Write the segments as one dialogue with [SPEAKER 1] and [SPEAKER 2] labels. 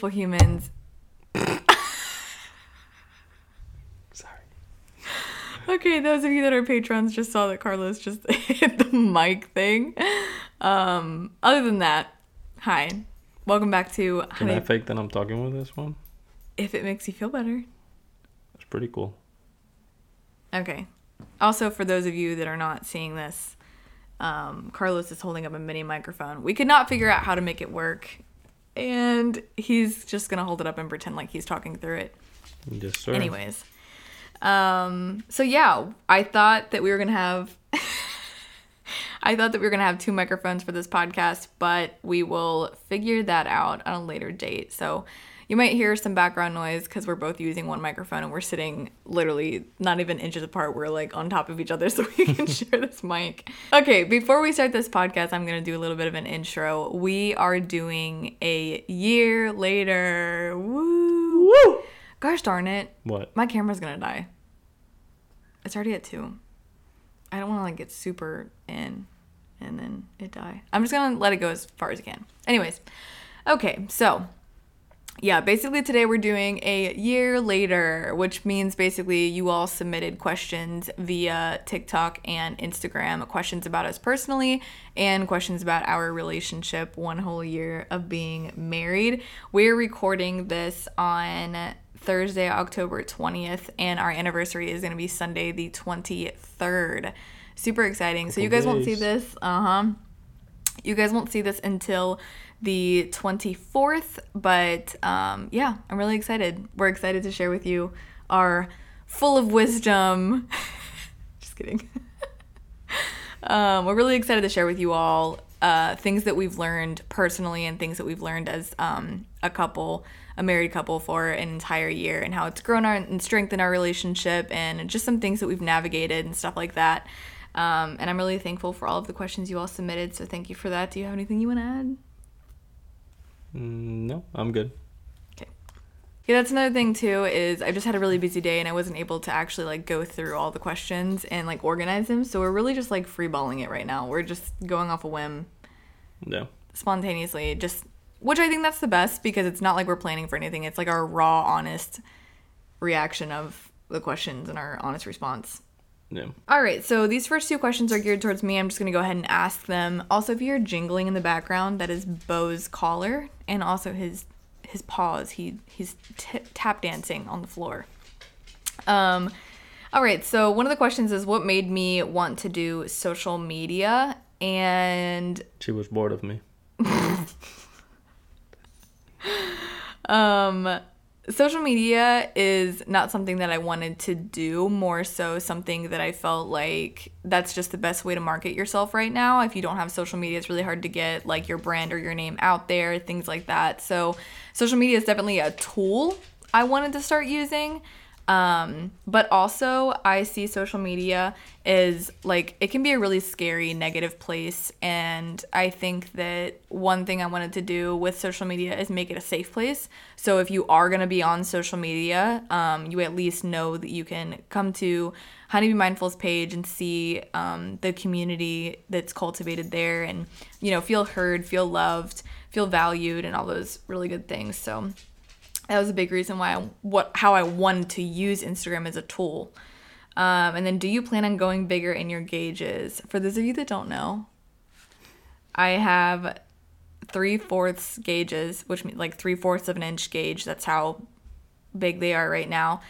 [SPEAKER 1] beautiful humans.
[SPEAKER 2] Sorry.
[SPEAKER 1] Okay, those of you that are patrons just saw that Carlos just hit the mic thing. Um, other than that, hi. Welcome back to
[SPEAKER 2] Can. I fake that I'm talking with this one?
[SPEAKER 1] if it makes you feel better.
[SPEAKER 2] It's pretty cool.
[SPEAKER 1] Okay. Also, for those of you that are not seeing this, um, Carlos is holding up a mini microphone. We could not figure out how to make it work, and he's just gonna hold it up and pretend like he's talking through it.
[SPEAKER 2] Yes, sir.
[SPEAKER 1] Anyways, um, so yeah, I thought that we were gonna have. I thought that we were gonna have two microphones for this podcast, but we will figure that out on a later date. So you might hear some background noise because we're both using one microphone and we're sitting literally not even inches apart. We're like on top of each other so we can share this mic. Okay, before we start this podcast, I'm gonna do a little bit of an intro. We are doing a year later. Woo! Woo! Gosh darn it.
[SPEAKER 2] What?
[SPEAKER 1] My camera's gonna die. It's already at two. I don't want to like get super in and then it die. I'm just gonna let it go as far as I can. Anyways, okay, so yeah, basically today we're doing a year later, which means basically you all submitted questions via TikTok and Instagram, questions about us personally and questions about our relationship one whole year of being married. We're recording this on Thursday, October 20th, and our anniversary is going to be Sunday, the 23rd. Super exciting. so you guys won't see this. Uh huh. You guys won't see this until the 24th, but um, yeah, I'm really excited. We're excited to share with you our full of wisdom. Just kidding. um, we're really excited to share with you all uh, things that we've learned personally and things that we've learned as um, a couple, a married couple for an entire year, and how it's grown our and strengthened our relationship, and just some things that we've navigated and stuff like that. Um, and I'm really thankful for all of the questions you all submitted. So thank you for that. Do you have anything you want to add?
[SPEAKER 2] Mm, no, I'm good. Okay.
[SPEAKER 1] Yeah, that's another thing too. Is I just had a really busy day and I wasn't able to actually like go through all the questions and like organize them. So we're really just like freeballing it right now. We're just going off a whim,
[SPEAKER 2] Yeah.
[SPEAKER 1] spontaneously. Just which I think that's the best because it's not like we're planning for anything. It's like our raw, honest reaction of the questions and our honest response.
[SPEAKER 2] Yeah.
[SPEAKER 1] All right, so these first two questions are geared towards me. I'm just gonna go ahead and ask them. Also, if you hear jingling in the background, that is Bo's collar and also his his paws. He he's t- tap dancing on the floor. Um, all right, so one of the questions is what made me want to do social media, and
[SPEAKER 2] She was bored of me.
[SPEAKER 1] Um, social media is not something that I wanted to do, more so something that I felt like that's just the best way to market yourself right now. If you don't have social media, it's really hard to get like your brand or your name out there, things like that. So, social media is definitely a tool I wanted to start using. Um, but also, I see social media as like it can be a really scary, negative place. And I think that one thing I wanted to do with social media is make it a safe place. So if you are going to be on social media, um, you at least know that you can come to Honeybee Mindful's page and see um, the community that's cultivated there and, you know, feel heard, feel loved, feel valued, and all those really good things. So, that was a big reason why I, what how I wanted to use Instagram as a tool. Um, and then, do you plan on going bigger in your gauges? For those of you that don't know, I have three fourths gauges, which means like three fourths of an inch gauge. That's how big they are right now.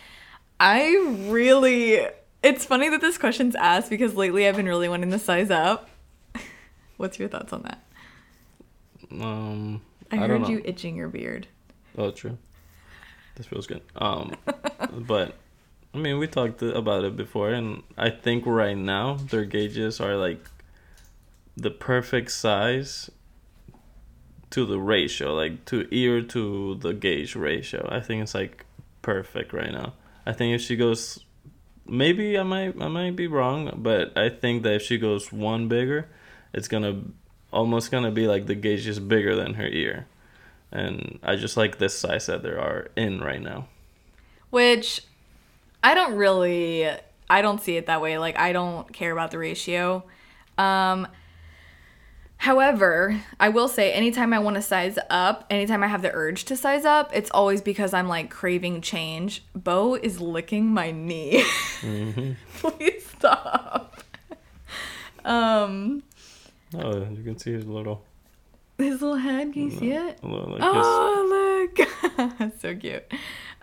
[SPEAKER 1] I really, it's funny that this question's asked because lately I've been really wanting to size up. What's your thoughts on that?
[SPEAKER 2] Um,
[SPEAKER 1] I,
[SPEAKER 2] I,
[SPEAKER 1] heard you itching your beard.
[SPEAKER 2] Oh, true. This feels good. Um, but I mean, we talked about it before, and I think right now their gauges are like the perfect size to the ratio, like to ear to the gauge ratio. I think it's like perfect right now. I think if she goes, maybe I might I might be wrong, but I think that if she goes one bigger, it's gonna almost gonna be like the gauge is bigger than her ear and I just like this size that there are in right now.
[SPEAKER 1] Which I don't really I don't see it that way. Like I don't care about the ratio. Um However, I will say anytime I want to size up, anytime I have the urge to size up, it's always because I'm like craving change. Bo is licking my knee. Please stop. Um,
[SPEAKER 2] Oh, you can see his little,
[SPEAKER 1] his little head, can you see it?
[SPEAKER 2] little like
[SPEAKER 1] Oh, look. so cute.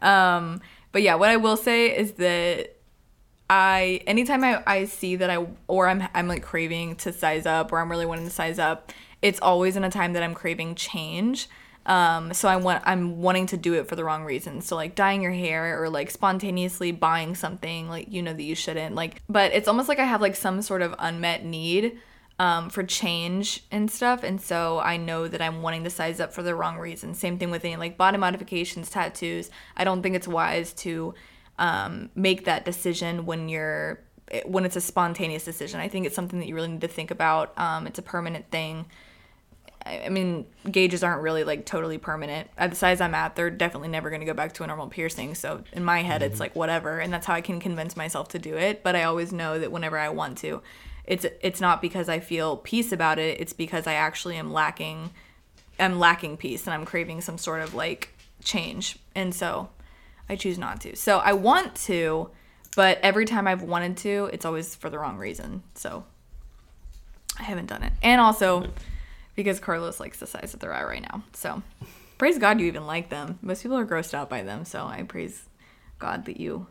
[SPEAKER 1] Um, but yeah, what I will say is that I anytime I, I see that I or I'm I'm like craving to size up or I'm really wanting to size up, it's always in a time that I'm craving change. Um, so I want I'm wanting to do it for the wrong reasons. So like dyeing your hair or like spontaneously buying something like you know that you shouldn't. Like but it's almost like I have like some sort of unmet need um, for change and stuff. And so I know that I'm wanting to size up for the wrong reasons. Same thing with any like body modifications, tattoos. I don't think it's wise to um, make that decision when you're when it's a spontaneous decision. I think it's something that you really need to think about. Um, it's a permanent thing. I I mean, gauges aren't really like totally permanent. At the size I'm at, they're definitely never going to go back to a normal piercing. So in my head, it's like whatever, and that's how I can convince myself to do it. But I always know that whenever I want to, it's it's not because I feel peace about it. It's because I actually am lacking, I'm lacking peace, and I'm craving some sort of like change, and so I choose not to. So I want to, but every time I've wanted to, it's always for the wrong reason. So I haven't done it. And also because Carlos likes the size that they're at right now. So praise God you even like them. Most people are grossed out by them, so I praise God that you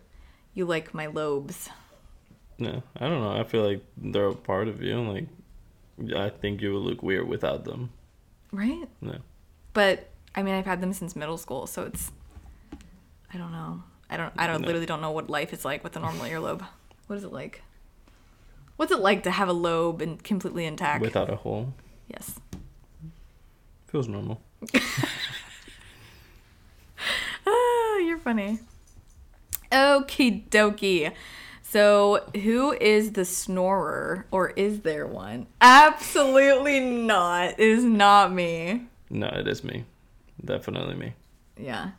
[SPEAKER 1] you like my lobes.
[SPEAKER 2] Yeah, I don't know. I feel like they're a part of you. Like, I think you would look weird without them.
[SPEAKER 1] Right?
[SPEAKER 2] Yeah.
[SPEAKER 1] But I mean I've had them since middle school, so it's I don't know. I don't I don't
[SPEAKER 2] No.
[SPEAKER 1] literally don't know what life is like with a normal earlobe. What is it like? What's it like to have a lobe and completely intact?
[SPEAKER 2] Without a hole,
[SPEAKER 1] yes.
[SPEAKER 2] feels normal.
[SPEAKER 1] Ah, you're funny. Okie dokie. So, who is the snorer, or is there one? Absolutely not. It is not me.
[SPEAKER 2] No, it is me. Definitely me.
[SPEAKER 1] Yeah.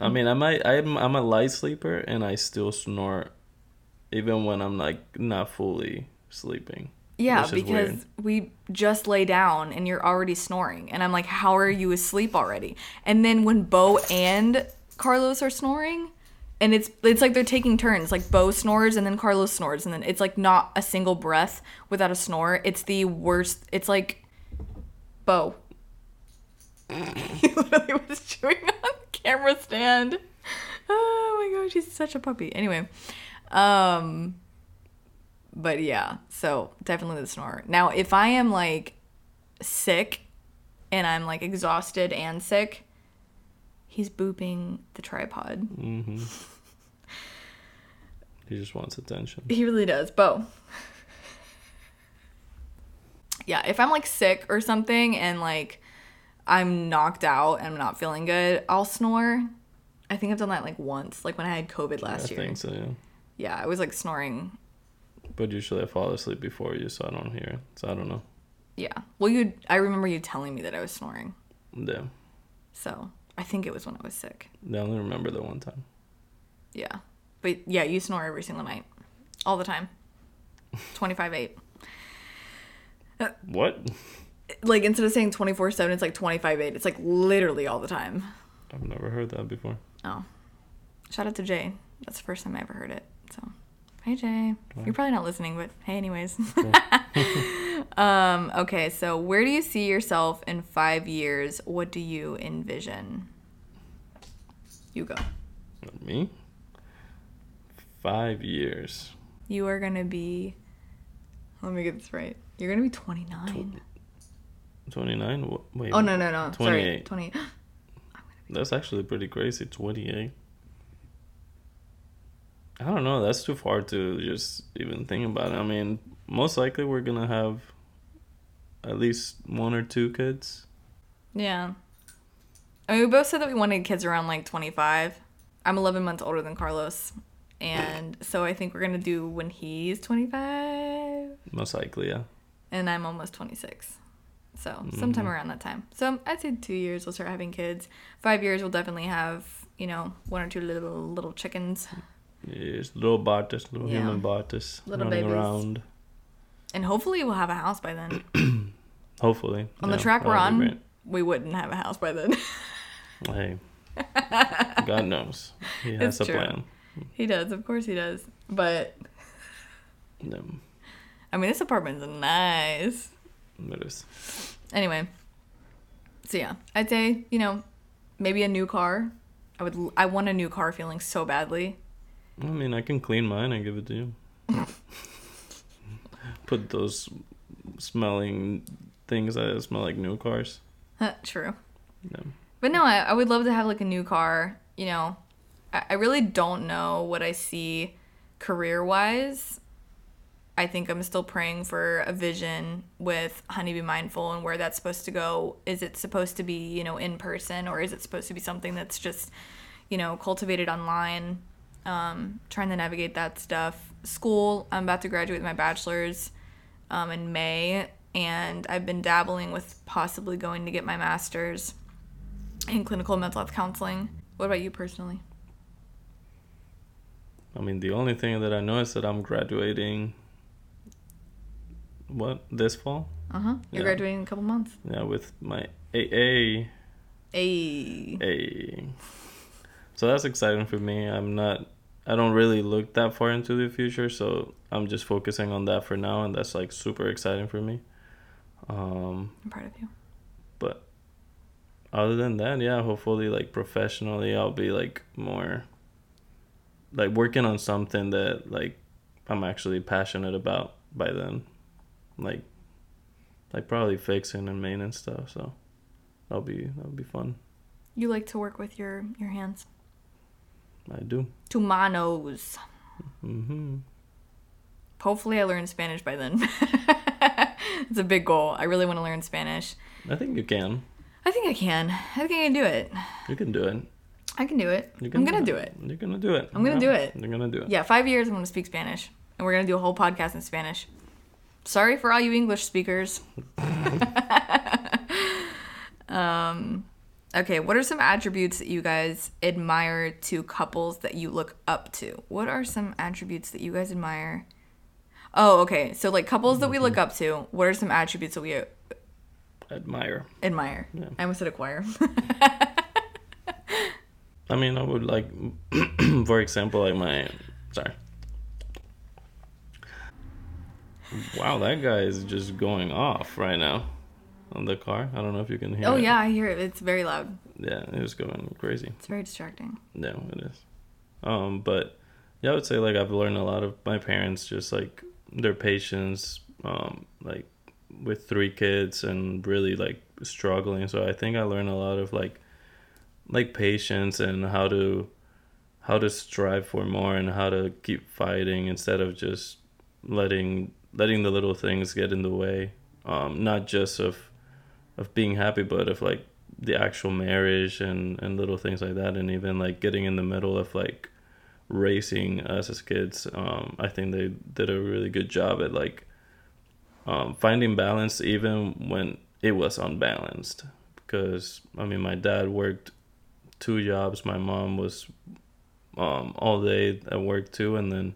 [SPEAKER 2] I mean, I might. I'm. I'm a light sleeper, and I still snore, even when I'm like not fully sleeping.
[SPEAKER 1] Yeah, because
[SPEAKER 2] weird.
[SPEAKER 1] we just lay down and you're already snoring. And I'm like, how are you asleep already? And then when Bo and Carlos are snoring, and it's it's like they're taking turns. Like Bo snores and then Carlos snores, and then it's like not a single breath without a snore. It's the worst. It's like Bo. he literally was chewing on the camera stand. Oh my gosh, he's such a puppy. Anyway, um, but yeah, so definitely the snore. Now, if I am like sick and I'm like exhausted and sick, he's booping the tripod.
[SPEAKER 2] Mm-hmm. He just wants attention.
[SPEAKER 1] He really does. Bo. Yeah, if I'm like sick or something and like I'm knocked out and I'm not feeling good, I'll snore. I think I've done that like once, like when I had COVID last
[SPEAKER 2] I
[SPEAKER 1] year.
[SPEAKER 2] I think so. Yeah.
[SPEAKER 1] Yeah, I was like snoring.
[SPEAKER 2] But usually I fall asleep before you, so I don't hear it. So I don't know.
[SPEAKER 1] Yeah. Well, you I remember you telling me that I was snoring.
[SPEAKER 2] Yeah.
[SPEAKER 1] So, I think it was when I was sick.
[SPEAKER 2] I only remember the one time.
[SPEAKER 1] Yeah. But yeah, you snore every single night. All the time. 25 8.
[SPEAKER 2] What?
[SPEAKER 1] Like instead of saying 24 7, it's like 25 8. It's like literally all the time.
[SPEAKER 2] I've never heard that before.
[SPEAKER 1] Oh. Shout out to Jay. That's the first time I ever heard it. So, hey Jay. You're probably not listening, but hey, anyways. um, okay, so where do you see yourself in five years? What do you envision? You go.
[SPEAKER 2] Me? Five years.
[SPEAKER 1] You are going to be. Let me get this right. You're going to be 29.
[SPEAKER 2] 29? Wait.
[SPEAKER 1] Oh, no, no, no. Sorry.
[SPEAKER 2] 28.
[SPEAKER 1] 20.
[SPEAKER 2] That's actually pretty crazy. 28. I don't know. That's too far to just even think about it. I mean, most likely we're going to have at least one or two kids.
[SPEAKER 1] Yeah. I mean, we both said that we wanted kids around like 25. I'm 11 months older than Carlos. And so I think we're going to do when he's 25.
[SPEAKER 2] Most likely, yeah.
[SPEAKER 1] And I'm almost 26. So mm-hmm. sometime around that time. So I'd say two years we'll start having kids. Five years we'll definitely have, you know, one or two little little chickens.
[SPEAKER 2] Yes, little Bartus, little
[SPEAKER 1] Yeah.
[SPEAKER 2] human Bartus
[SPEAKER 1] Little
[SPEAKER 2] running
[SPEAKER 1] babies.
[SPEAKER 2] around.
[SPEAKER 1] And hopefully we'll have a house by then.
[SPEAKER 2] Hopefully.
[SPEAKER 1] On the track we're
[SPEAKER 2] that would be
[SPEAKER 1] on, we wouldn't have a house by then.
[SPEAKER 2] Hey, God knows. He has
[SPEAKER 1] It's
[SPEAKER 2] a
[SPEAKER 1] true.
[SPEAKER 2] plan.
[SPEAKER 1] He does, of course he does. But
[SPEAKER 2] Yeah,
[SPEAKER 1] I mean, this apartment's nice.
[SPEAKER 2] it is.
[SPEAKER 1] Anyway, so yeah, I'd say you know maybe a new car. I would. I want a new car feeling so badly.
[SPEAKER 2] I mean, I can clean mine and give it to you. Put those smelling things that smell like new cars.
[SPEAKER 1] True.
[SPEAKER 2] Yeah.
[SPEAKER 1] But no, I, I would love to have like a new car. You know, I, really don't know what I see career wise. I think I'm still praying for a vision with Honeybee Mindful and where that's supposed to go. Is it supposed to be, you know, in person or is it supposed to be something that's just, you know, cultivated online? Um, trying to navigate that stuff. School, I'm about to graduate with my bachelor's um, in May, and I've been dabbling with possibly going to get my master's in clinical mental health counseling. What about you personally?
[SPEAKER 2] I mean, the only thing that I know is that I'm graduating. What this fall?
[SPEAKER 1] Uh huh. You're
[SPEAKER 2] Yeah.
[SPEAKER 1] graduating in a couple months.
[SPEAKER 2] Yeah, with my AA.
[SPEAKER 1] A.
[SPEAKER 2] A. So that's exciting for me. I'm not. I don't really look that far into the future, so I'm just focusing on that for now, and that's like super exciting for me. Um,
[SPEAKER 1] I'm proud of you.
[SPEAKER 2] but other than that, yeah, hopefully, like professionally, I'll be like more like working on something that like I'm actually passionate about by then, like like probably fixing and maintenance stuff. So that'll be that'll be fun.
[SPEAKER 1] You like to work with your your hands.
[SPEAKER 2] I do.
[SPEAKER 1] To manos.
[SPEAKER 2] hmm
[SPEAKER 1] Hopefully, I learn Spanish by then. it's a big goal. I really want to learn Spanish.
[SPEAKER 2] I think you can.
[SPEAKER 1] I think I can. I think I can do it.
[SPEAKER 2] You can do it.
[SPEAKER 1] I can do it.
[SPEAKER 2] You
[SPEAKER 1] I'm gonna do it.
[SPEAKER 2] You're gonna do it.
[SPEAKER 1] I'm gonna do it.
[SPEAKER 2] You're gonna do it.
[SPEAKER 1] Yeah, five years I'm gonna speak Spanish, and we're gonna do a whole podcast in Spanish. Sorry for all you English speakers. um, okay, what are some attributes that you guys admire to couples that you look up to? What are some attributes that you guys admire? Oh, okay. So like couples that we look up to, what are some attributes that we
[SPEAKER 2] Admire.
[SPEAKER 1] admire?
[SPEAKER 2] Yeah.
[SPEAKER 1] I almost said acquire.
[SPEAKER 2] I mean, I would like, for example, like my. Sorry. Wow, that guy is just going off right now on the car. I don't know if you can hear.
[SPEAKER 1] oh
[SPEAKER 2] it.
[SPEAKER 1] yeah, I hear it. It's very loud.
[SPEAKER 2] Yeah, it was going crazy.
[SPEAKER 1] It's very distracting.
[SPEAKER 2] Yeah, it is. Um, but yeah, I would say like I've learned a lot of my parents, just like their patience, um, like with three kids and really like struggling. So I think I learned a lot of like like patience and how to how to strive for more and how to keep fighting instead of just letting letting the little things get in the way. Um, not just of of being happy, but of like the actual marriage and and little things like that, and even like getting in the middle of like racing us as kids. Um, I think they did a really good job at like um, finding balance even when it was unbalanced. Because I mean, my dad worked two jobs. My mom was um, all day at work too, and then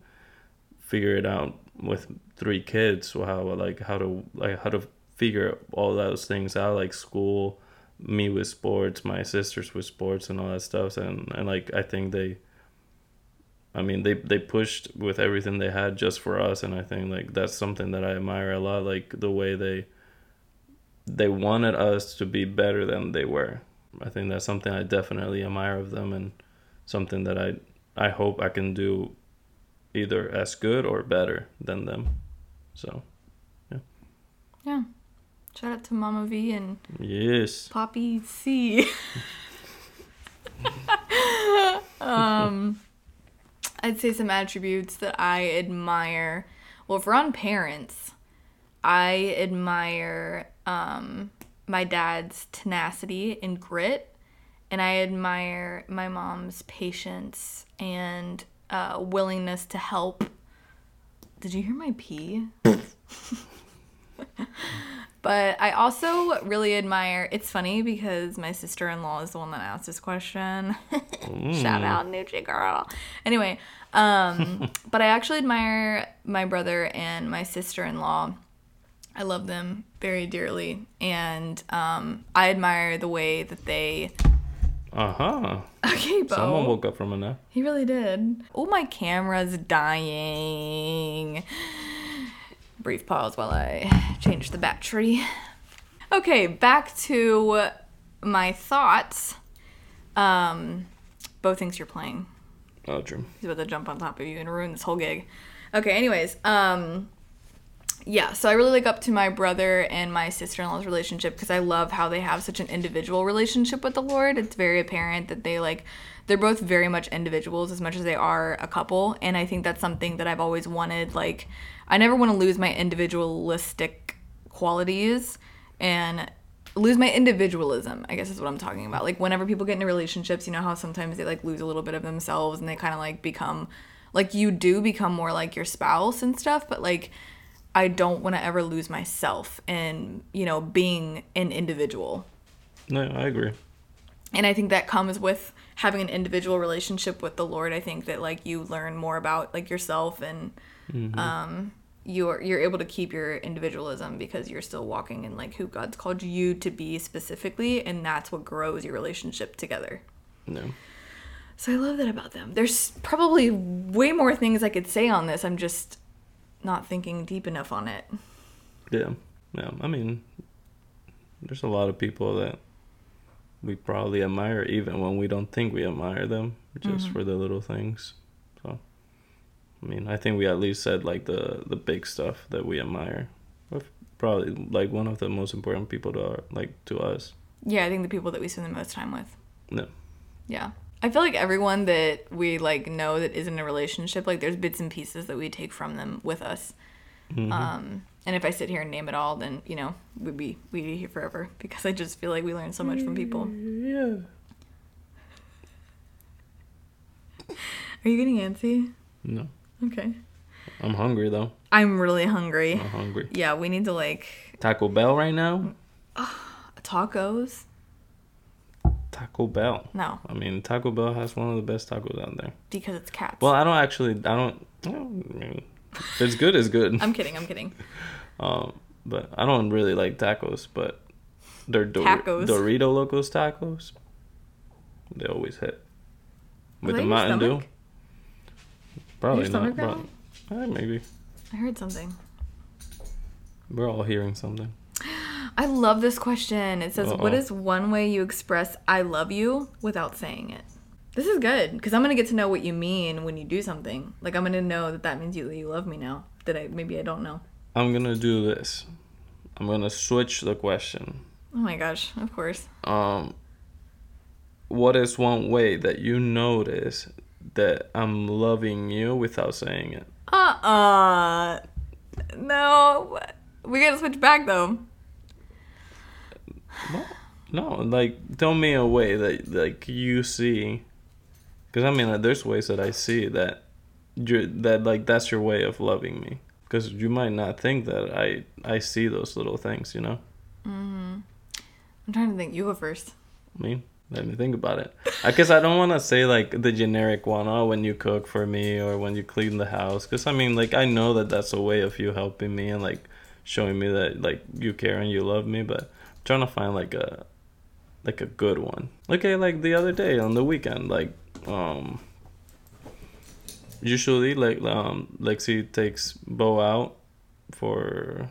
[SPEAKER 2] figure it out with three kids. How like how to like how to figure all those things out, like school, me with sports, my sisters with sports, and all that stuff. And and like I think they. I mean, they they pushed with everything they had just for us, and I think like that's something that I admire a lot. Like the way they they wanted us to be better than they were. I think that's something I definitely admire of them, and something that I I hope I can do either as good or better than them. So
[SPEAKER 1] Yeah. Yeah. Shout out to Mama V and
[SPEAKER 2] yes,
[SPEAKER 1] Poppy C. um, I'd say some attributes that I admire. Well, if we're on parents, I admire um, my dad's tenacity and grit, and I admire my mom's patience and uh, willingness to help. Did you hear my pee? But I also really admire. It's funny because my sister in law is the one that asked this question. Shout out, Nucci girl. Anyway, um, but I actually admire my brother and my sister in law I love them very dearly, and um, I admire the way that they.
[SPEAKER 2] Uh huh.
[SPEAKER 1] Okay, Bo.
[SPEAKER 2] Someone woke up from a nap.
[SPEAKER 1] He really did. Oh, my camera's dying. Brief pause while I change the battery. Okay, back to my thoughts. Um, Bo thinks you're playing.
[SPEAKER 2] Oh, true.
[SPEAKER 1] He's about to jump on top of you and ruin this whole gig. Okay, anyways, um, yeah, so I really look up to my brother and my sister in law's relationship because I love how they have such an individual relationship with the Lord. It's very apparent that they like, they're both very much individuals as much as they are a couple. And I think that's something that I've always wanted. Like, I never want to lose my individualistic qualities and lose my individualism i guess is what i'm talking about like whenever people get into relationships you know how sometimes they like lose a little bit of themselves and they kind of like become like you do become more like your spouse and stuff but like i don't want to ever lose myself in you know being an individual.
[SPEAKER 2] No, I agree.
[SPEAKER 1] and i think that comes with having an individual relationship with the lord. I think that like you learn more about like yourself and um you're you're able to keep your individualism because you're still walking in like who god's called you to be specifically and that's what grows your relationship together.
[SPEAKER 2] No.
[SPEAKER 1] so i love that about them. There's probably way more things i could say on this. I'm just not thinking deep enough on it
[SPEAKER 2] Yeah. Yeah. I mean, there's a lot of people that we probably admire even when we don't think we admire them, just mm-hmm. for the little things. So, I mean, I think we at least said like the the big stuff that we admire. Probably like one of the most important people to our, like to us.
[SPEAKER 1] yeah i think the people that we spend the most time with
[SPEAKER 2] No.
[SPEAKER 1] Yeah. I feel like everyone that we like know that is in a relationship, like there's bits and pieces that we take from them with us.
[SPEAKER 2] Mhm.
[SPEAKER 1] Um, and if I sit here and name it all, then you know we'd be we'd be here forever because I just feel like we learn so much from people.
[SPEAKER 2] yeah.
[SPEAKER 1] Are you getting antsy?
[SPEAKER 2] No.
[SPEAKER 1] Okay.
[SPEAKER 2] I'm hungry though.
[SPEAKER 1] I'm really hungry.
[SPEAKER 2] I'm hungry.
[SPEAKER 1] Yeah, we need to like
[SPEAKER 2] Taco Bell right now.
[SPEAKER 1] tacos.
[SPEAKER 2] Taco Bell.
[SPEAKER 1] No,
[SPEAKER 2] I mean, Taco Bell has one of the best tacos out there.
[SPEAKER 1] because it's cats.
[SPEAKER 2] Well, I don't actually. I don't. I mean, it's good. It's good.
[SPEAKER 1] I'm kidding. I'm kidding.
[SPEAKER 2] Um, but I don't really like tacos. But they're Dor-
[SPEAKER 1] Tacos.
[SPEAKER 2] Dorito Locos tacos. They always hit with the Mountain Dew. Probably not. But eh, maybe
[SPEAKER 1] I heard something.
[SPEAKER 2] we're all hearing something.
[SPEAKER 1] I love this question. It says, "What
[SPEAKER 2] Uh-oh.
[SPEAKER 1] is one way you express I love you without saying it?" This is good because I'm gonna get to know what you mean when you do something. Like I'm gonna know that that means you you love me now. That I maybe I don't know.
[SPEAKER 2] I'm gonna do this. I'm gonna switch the question.
[SPEAKER 1] Oh my gosh! Of course.
[SPEAKER 2] Um, what is one way that you notice that I'm loving you without saying it?
[SPEAKER 1] Uh uh No. We gotta switch back though.
[SPEAKER 2] No, no, like tell me a way that like you see, because I mean like, there's ways that I see that you that like that's your way of loving me. Because you might not think that I I see those little things, you know.
[SPEAKER 1] mm I'm trying to think. You go first.
[SPEAKER 2] Me. let me think about it. I guess I don't want to say like the generic one. Oh, when you cook for me or when you clean the house. Because I mean, like I know that that's a way of you helping me and like showing me that like you care and you love me. But trying to find like a like a good one. Okay, like the other day on the weekend, like um. Usually, like um, Lexi takes Bo out for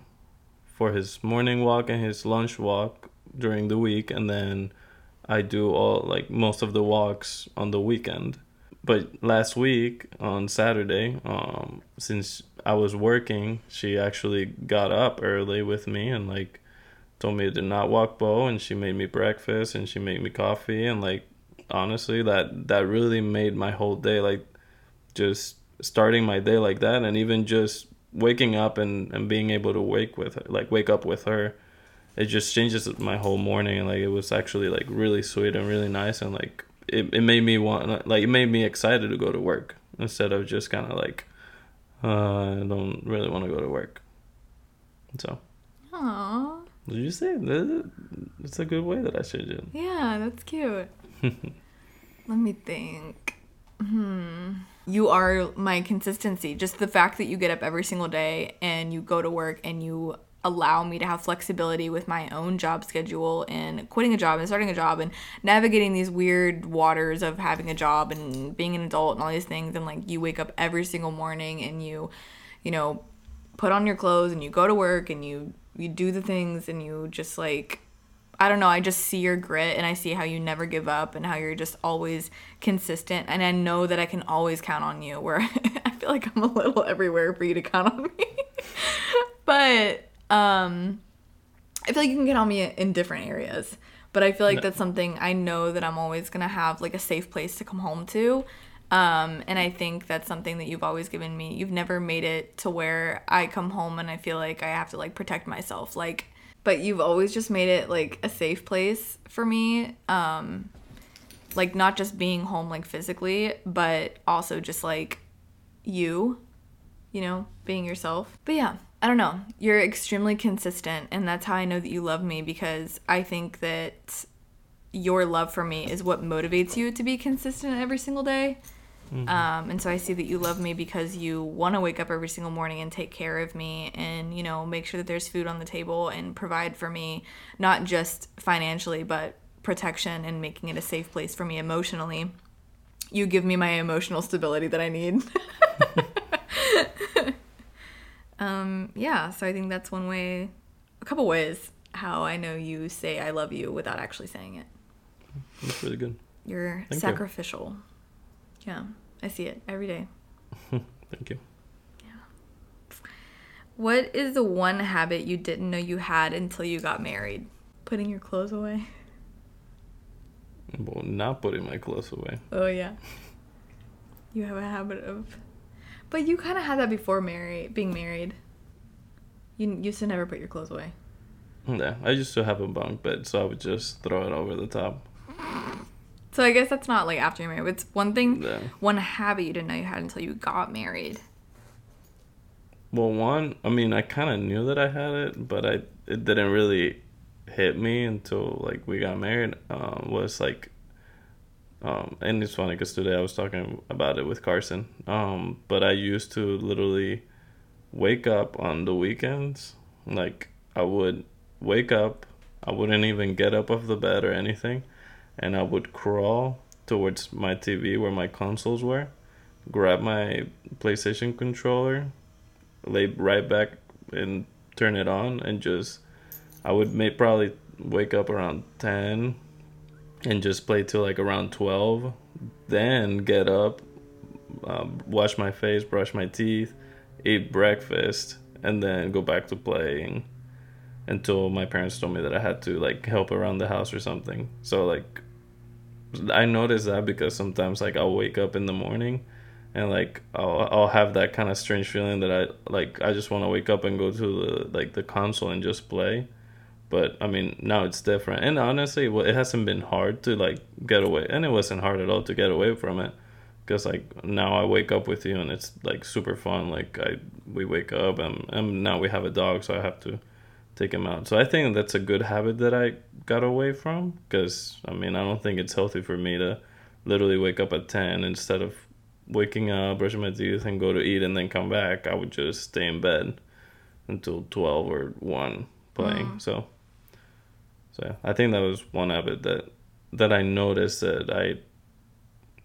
[SPEAKER 2] for his morning walk and his lunch walk during the week and then I do all like most of the walks on the weekend. But last week on Saturday, um since I was working, she actually got up early with me and like told me to not walk Bo and she made me breakfast and she made me coffee and like honestly that that really made my whole day like just starting my day like that and even just waking up and, and being able to wake with her like wake up with her it just changes my whole morning like it was actually like really sweet and really nice and like it, it made me want like it made me excited to go to work instead of just kind of like uh, I don't really want to go to work so
[SPEAKER 1] Aww.
[SPEAKER 2] Did you say it? it's a good way that I should do
[SPEAKER 1] Yeah, that's cute. Let me think. Hmm. You are my consistency. Just the fact that you get up every single day and you go to work and you allow me to have flexibility with my own job schedule and quitting a job and starting a job and navigating these weird waters of having a job and being an adult and all these things and like you wake up every single morning and you you know put on your clothes and you go to work and you you do the things and you just like I don't know, I just see your grit and I see how you never give up and how you're just always consistent and I know that I can always count on you where I feel like I'm a little everywhere for you to count on me. but um I feel like you can count on me in different areas. But I feel like that's something I know that I'm always gonna have like a safe place to come home to. Um, and I think that's something that you've always given me. You've never made it to where I come home and I feel like I have to like protect myself. Like but you've always just made it like a safe place for me um like not just being home like physically but also just like you you know being yourself but yeah i don't know you're extremely consistent and that's how i know that you love me because i think that your love for me is what motivates you to be consistent every single day Mm-hmm. Um, and so I see that you love me because you want to wake up every single morning and take care of me and, you know, make sure that there's food on the table and provide for me, not just financially, but protection and making it a safe place for me emotionally. You give me my emotional stability that I need. um, yeah, so I think that's one way, a couple ways how I know you say I love you without actually saying it.
[SPEAKER 2] That's really good.
[SPEAKER 1] You're Thank sacrificial. You. Yeah, I see it every day.
[SPEAKER 2] Thank you.
[SPEAKER 1] Yeah. What is the one habit you didn't know you had until you got married? Putting your clothes away.
[SPEAKER 2] Well, not putting my clothes away.
[SPEAKER 1] Oh yeah. You have a habit of, but you kind of had that before married, being married. You used to never put your clothes away.
[SPEAKER 2] Yeah, I used to have a bunk bed, so I would just throw it over the top.
[SPEAKER 1] So I guess that's not like after you're married. It's one thing, one habit you didn't know you had until you got married.
[SPEAKER 2] Well, one, I mean, I kind of knew that I had it, but I it didn't really hit me until like we got married. Um, was like, um, and it's funny because today I was talking about it with Carson. Um, but I used to literally wake up on the weekends. Like I would wake up, I wouldn't even get up off the bed or anything and I would crawl towards my TV where my consoles were, grab my PlayStation controller, lay right back and turn it on, and just I would may probably wake up around ten and just play till like around twelve, then get up, um, wash my face, brush my teeth, eat breakfast, and then go back to playing until my parents told me that I had to like help around the house or something. So like I notice that because sometimes like I'll wake up in the morning and like I'll I'll have that kind of strange feeling that I like I just want to wake up and go to the like the console and just play. But I mean now it's different. And honestly, well, it hasn't been hard to like get away, and it wasn't hard at all to get away from it. Because like now I wake up with you and it's like super fun. Like I we wake up and and now we have a dog, so I have to take him out. So I think that's a good habit that I got away from because I mean I don't think it's healthy for me to literally wake up at ten instead of waking up, brushing my teeth, and go to eat and then come back. I would just stay in bed until twelve or one playing. Mm. So, so yeah, I think that was one habit that that I noticed that I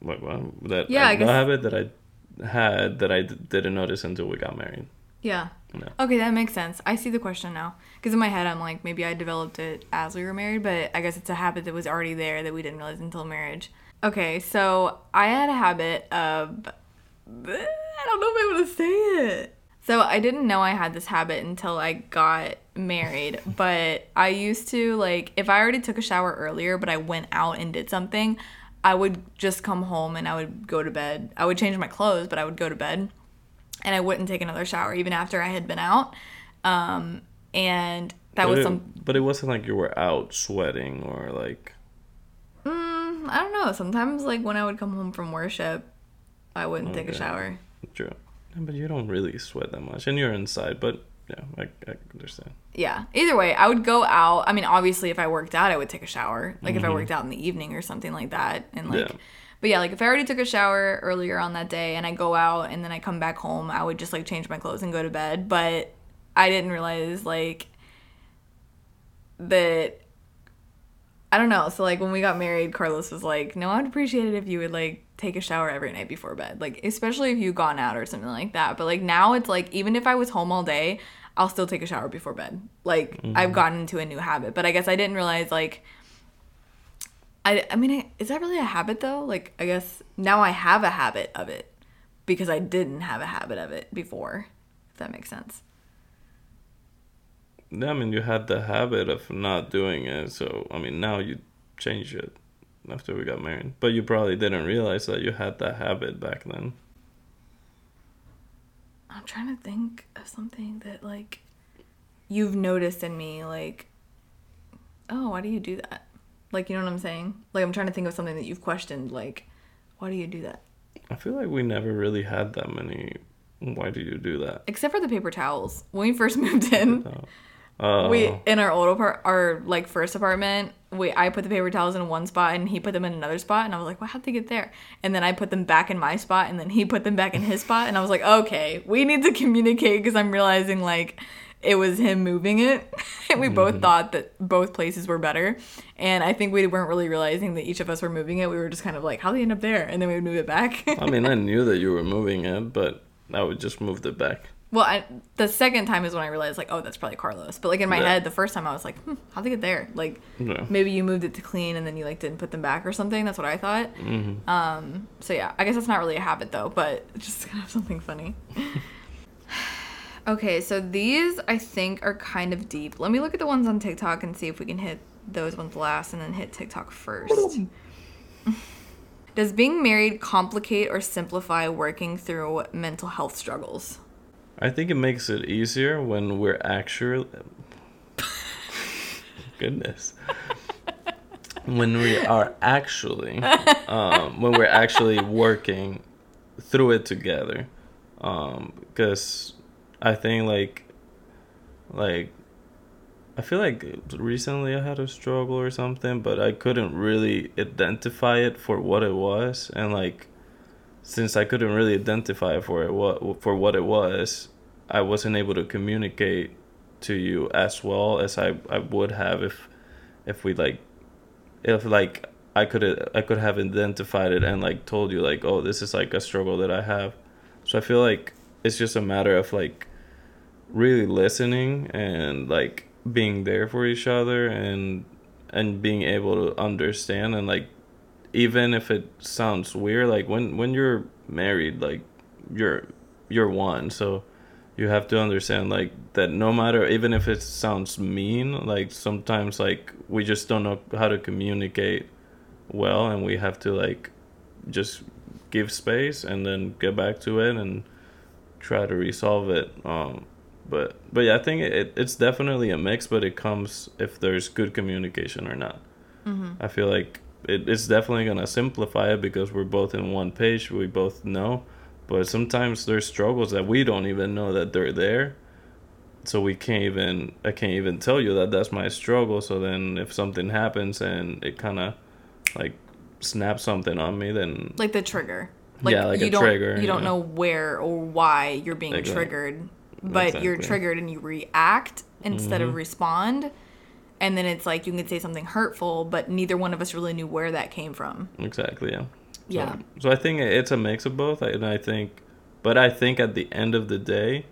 [SPEAKER 2] what, what that yeah, I, I guess... habit that I had that I d- didn't notice until we got married.
[SPEAKER 1] Yeah. No. Okay, that makes sense. I see the question now. Because in my head, I'm like, maybe I developed it as we were married, but I guess it's a habit that was already there that we didn't realize until marriage. Okay, so I had a habit of. I don't know if I want to say it. So I didn't know I had this habit until I got married, but I used to, like, if I already took a shower earlier, but I went out and did something, I would just come home and I would go to bed. I would change my clothes, but I would go to bed and I wouldn't take another shower even after I had been out. Um, and that
[SPEAKER 2] but
[SPEAKER 1] was
[SPEAKER 2] it,
[SPEAKER 1] some.
[SPEAKER 2] But it wasn't like you were out sweating or like.
[SPEAKER 1] Mm, I don't know. Sometimes, like when I would come home from worship, I wouldn't okay. take a shower.
[SPEAKER 2] True, but you don't really sweat that much, and you're inside. But yeah, I, I understand.
[SPEAKER 1] Yeah. Either way, I would go out. I mean, obviously, if I worked out, I would take a shower. Like mm-hmm. if I mm-hmm. worked out in the evening or something like that, and like. Yeah but yeah, like if I already took a shower earlier on that day and I go out and then I come back home, I would just like change my clothes and go to bed. But I didn't realize like that I don't know. So like when we got married, Carlos was like, "No, I'd appreciate it if you would like take a shower every night before bed. Like especially if you've gone out or something like that. But like now it's like even if I was home all day, I'll still take a shower before bed. Like mm-hmm. I've gotten into a new habit. But I guess I didn't realize like I I mean, is that really a habit though? Like I guess now I have a habit of it because I didn't have a habit of it before. If that makes sense.
[SPEAKER 2] Yeah, I mean, you had the habit of not doing it, so I mean, now you change it after we got married. But you probably didn't realize that you had that habit back then.
[SPEAKER 1] I'm trying to think of something that like you've noticed in me, like, oh, why do you do that? Like, you know what I'm saying? Like, I'm trying to think of something that you've questioned, like, why do you do that?
[SPEAKER 2] I feel like we never really had that many. Why do you do that?
[SPEAKER 1] Except for the paper towels. When we first moved in, uh, we in our old apart, our like first apartment, we I put the paper towels in one spot and he put them in another spot, and I was like, well, how'd they get there? And then I put them back in my spot, and then he put them back in his spot, and I was like, okay, we need to communicate because I'm realizing like it was him moving it. and we mm-hmm. both thought that both places were better. And I think we weren't really realizing that each of us were moving it. We were just kind of like, how do they end up there? And then we would move it back.
[SPEAKER 2] I mean, I knew that you were moving it, but I would just move it back.
[SPEAKER 1] Well, I, the second time is when I realized, like, oh, that's probably Carlos. But like in my yeah. head, the first time I was like, hmm, how'd they get there? Like, yeah. maybe you moved it to clean and then you like didn't put them back or something. That's what I thought. Mm-hmm. Um, so yeah, I guess that's not really a habit though, but just kind of something funny. Okay, so these I think are kind of deep. Let me look at the ones on TikTok and see if we can hit those ones last and then hit TikTok first. Does being married complicate or simplify working through mental health struggles?
[SPEAKER 2] I think it makes it easier when we're actually. Goodness. when we are actually, um, when we're actually working through it together, because um, I think like, like, I feel like recently I had a struggle or something, but I couldn't really identify it for what it was, and like since I couldn't really identify for it what for what it was, I wasn't able to communicate to you as well as I, I would have if if we like if like I could I could have identified it and like told you like oh this is like a struggle that I have. So I feel like it's just a matter of like really listening and like being there for each other and and being able to understand and like even if it sounds weird like when when you're married like you're you're one so you have to understand like that no matter even if it sounds mean like sometimes like we just don't know how to communicate well and we have to like just give space and then get back to it and try to resolve it um but but yeah i think it, it's definitely a mix but it comes if there's good communication or not mm-hmm. i feel like it, it's definitely gonna simplify it because we're both in one page we both know but sometimes there's struggles that we don't even know that they're there so we can't even i can't even tell you that that's my struggle so then if something happens and it kind of like snaps something on me then
[SPEAKER 1] like the trigger like yeah like you a don't, trigger you don't know where or why you're being exactly. triggered but exactly. you're triggered and you react instead mm-hmm. of respond and then it's like you can say something hurtful but neither one of us really knew where that came from
[SPEAKER 2] exactly yeah so, yeah so i think it's a mix of both and i think but i think at the end of the day